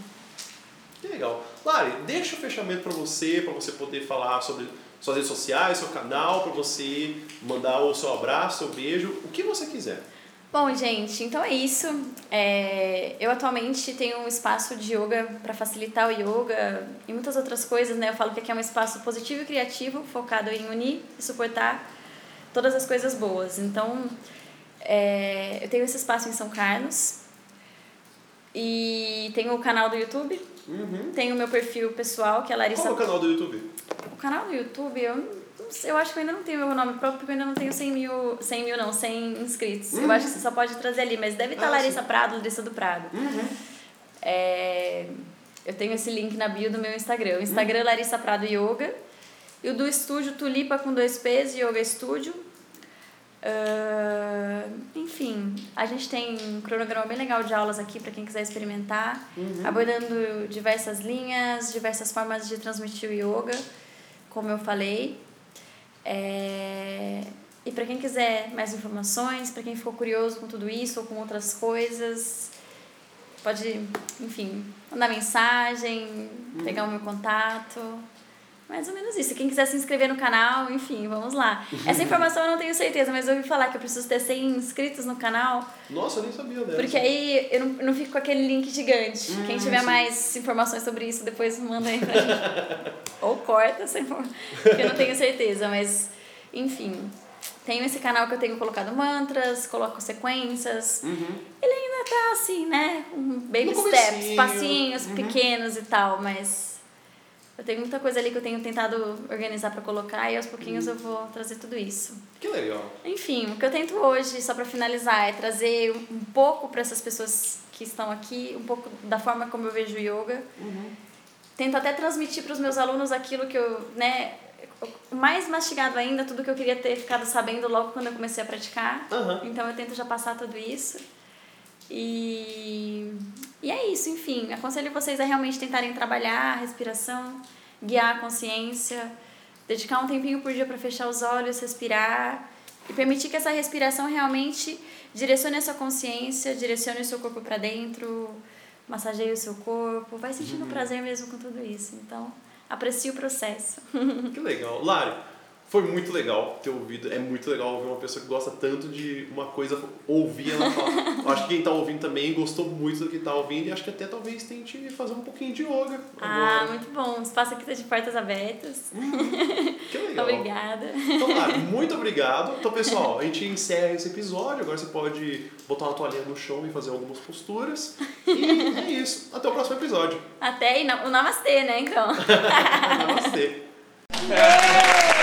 Que legal. Lari, deixa o fechamento para você, para você poder falar sobre suas redes sociais, seu canal, para você mandar o seu abraço, seu beijo, o que você quiser. Bom, gente, então é isso. É, eu atualmente tenho um espaço de yoga para facilitar o yoga e muitas outras coisas, né? Eu falo que aqui é um espaço positivo e criativo, focado em unir e suportar todas as coisas boas. Então, é, eu tenho esse espaço em São Carlos e tenho o canal do YouTube, Uhum. tenho o meu perfil pessoal, que é Larissa. Qual é o canal do YouTube? O canal do YouTube, eu, sei, eu acho que eu ainda não tenho meu nome próprio, porque eu ainda não tenho 100 mil, 100 mil não, 100 inscritos. Eu acho que você só pode trazer ali, mas deve estar Ah, Larissa sim. Prado, Larissa do Prado. É, eu tenho esse link na bio do meu Instagram. O Instagram é Larissa Prado Yoga. E o do estúdio Tulipa com dois P's, Yoga Studio. Ah, enfim, a gente tem um cronograma bem legal de aulas aqui para quem quiser experimentar, abordando diversas linhas, diversas formas de transmitir o yoga, como eu falei. É, E para quem quiser mais informações, para quem ficou curioso com tudo isso ou com outras coisas, pode, enfim, mandar mensagem, pegar o meu contato. Mais ou menos isso. Quem quiser se inscrever no canal, enfim, vamos lá. <laughs> Essa informação eu não tenho certeza, mas eu ouvi falar que eu preciso ter 100 inscritos no canal, Nossa, eu nem sabia dessa. porque aí eu não, não fico com aquele link gigante. Hum, Quem tiver sim. mais informações sobre isso, depois manda aí pra gente. <laughs> Ou corta essa informação, porque eu não tenho certeza, mas enfim. Tenho esse canal que eu tenho colocado mantras, coloco sequências. Ele ainda tá assim, né? Um baby No steps, passinhos pequenos e tal, mas eu tenho muita coisa ali que eu tenho tentado organizar pra colocar e aos pouquinhos eu vou trazer tudo isso. Que legal. Enfim, o que eu tento hoje, só pra finalizar, é trazer um pouco para essas pessoas que estão aqui, um pouco da forma como eu vejo o yoga. Tento até transmitir para os meus alunos aquilo que eu, né, mais mastigado ainda, tudo que eu queria ter ficado sabendo logo quando eu comecei a praticar. Aham. Então eu tento já passar tudo isso. E, e é isso, enfim. Aconselho vocês a realmente tentarem trabalhar a respiração, guiar a consciência, dedicar um tempinho por dia para fechar os olhos, respirar e permitir que essa respiração realmente direcione a sua consciência, direcione o seu corpo para dentro, massageie o seu corpo, vai sentindo prazer mesmo com tudo isso. Então, aprecie o processo. Que legal. Lari, foi muito legal ter ouvido. É muito legal ouvir uma pessoa que gosta tanto de uma coisa, ouvir ela falar. Eu acho que quem tá ouvindo também gostou muito do que tá ouvindo e acho que até talvez tente fazer um pouquinho de yoga Ah, agora. muito bom. O espaço aqui está de portas abertas. Que legal. Obrigada. Então, Lari, muito obrigado. Então, pessoal, a gente encerra esse episódio. Agora você pode botar uma toalhinha no chão e fazer algumas posturas. E é isso. Até o próximo episódio. Até e na- o namastê, né, então? <laughs> Namastê. Yeah!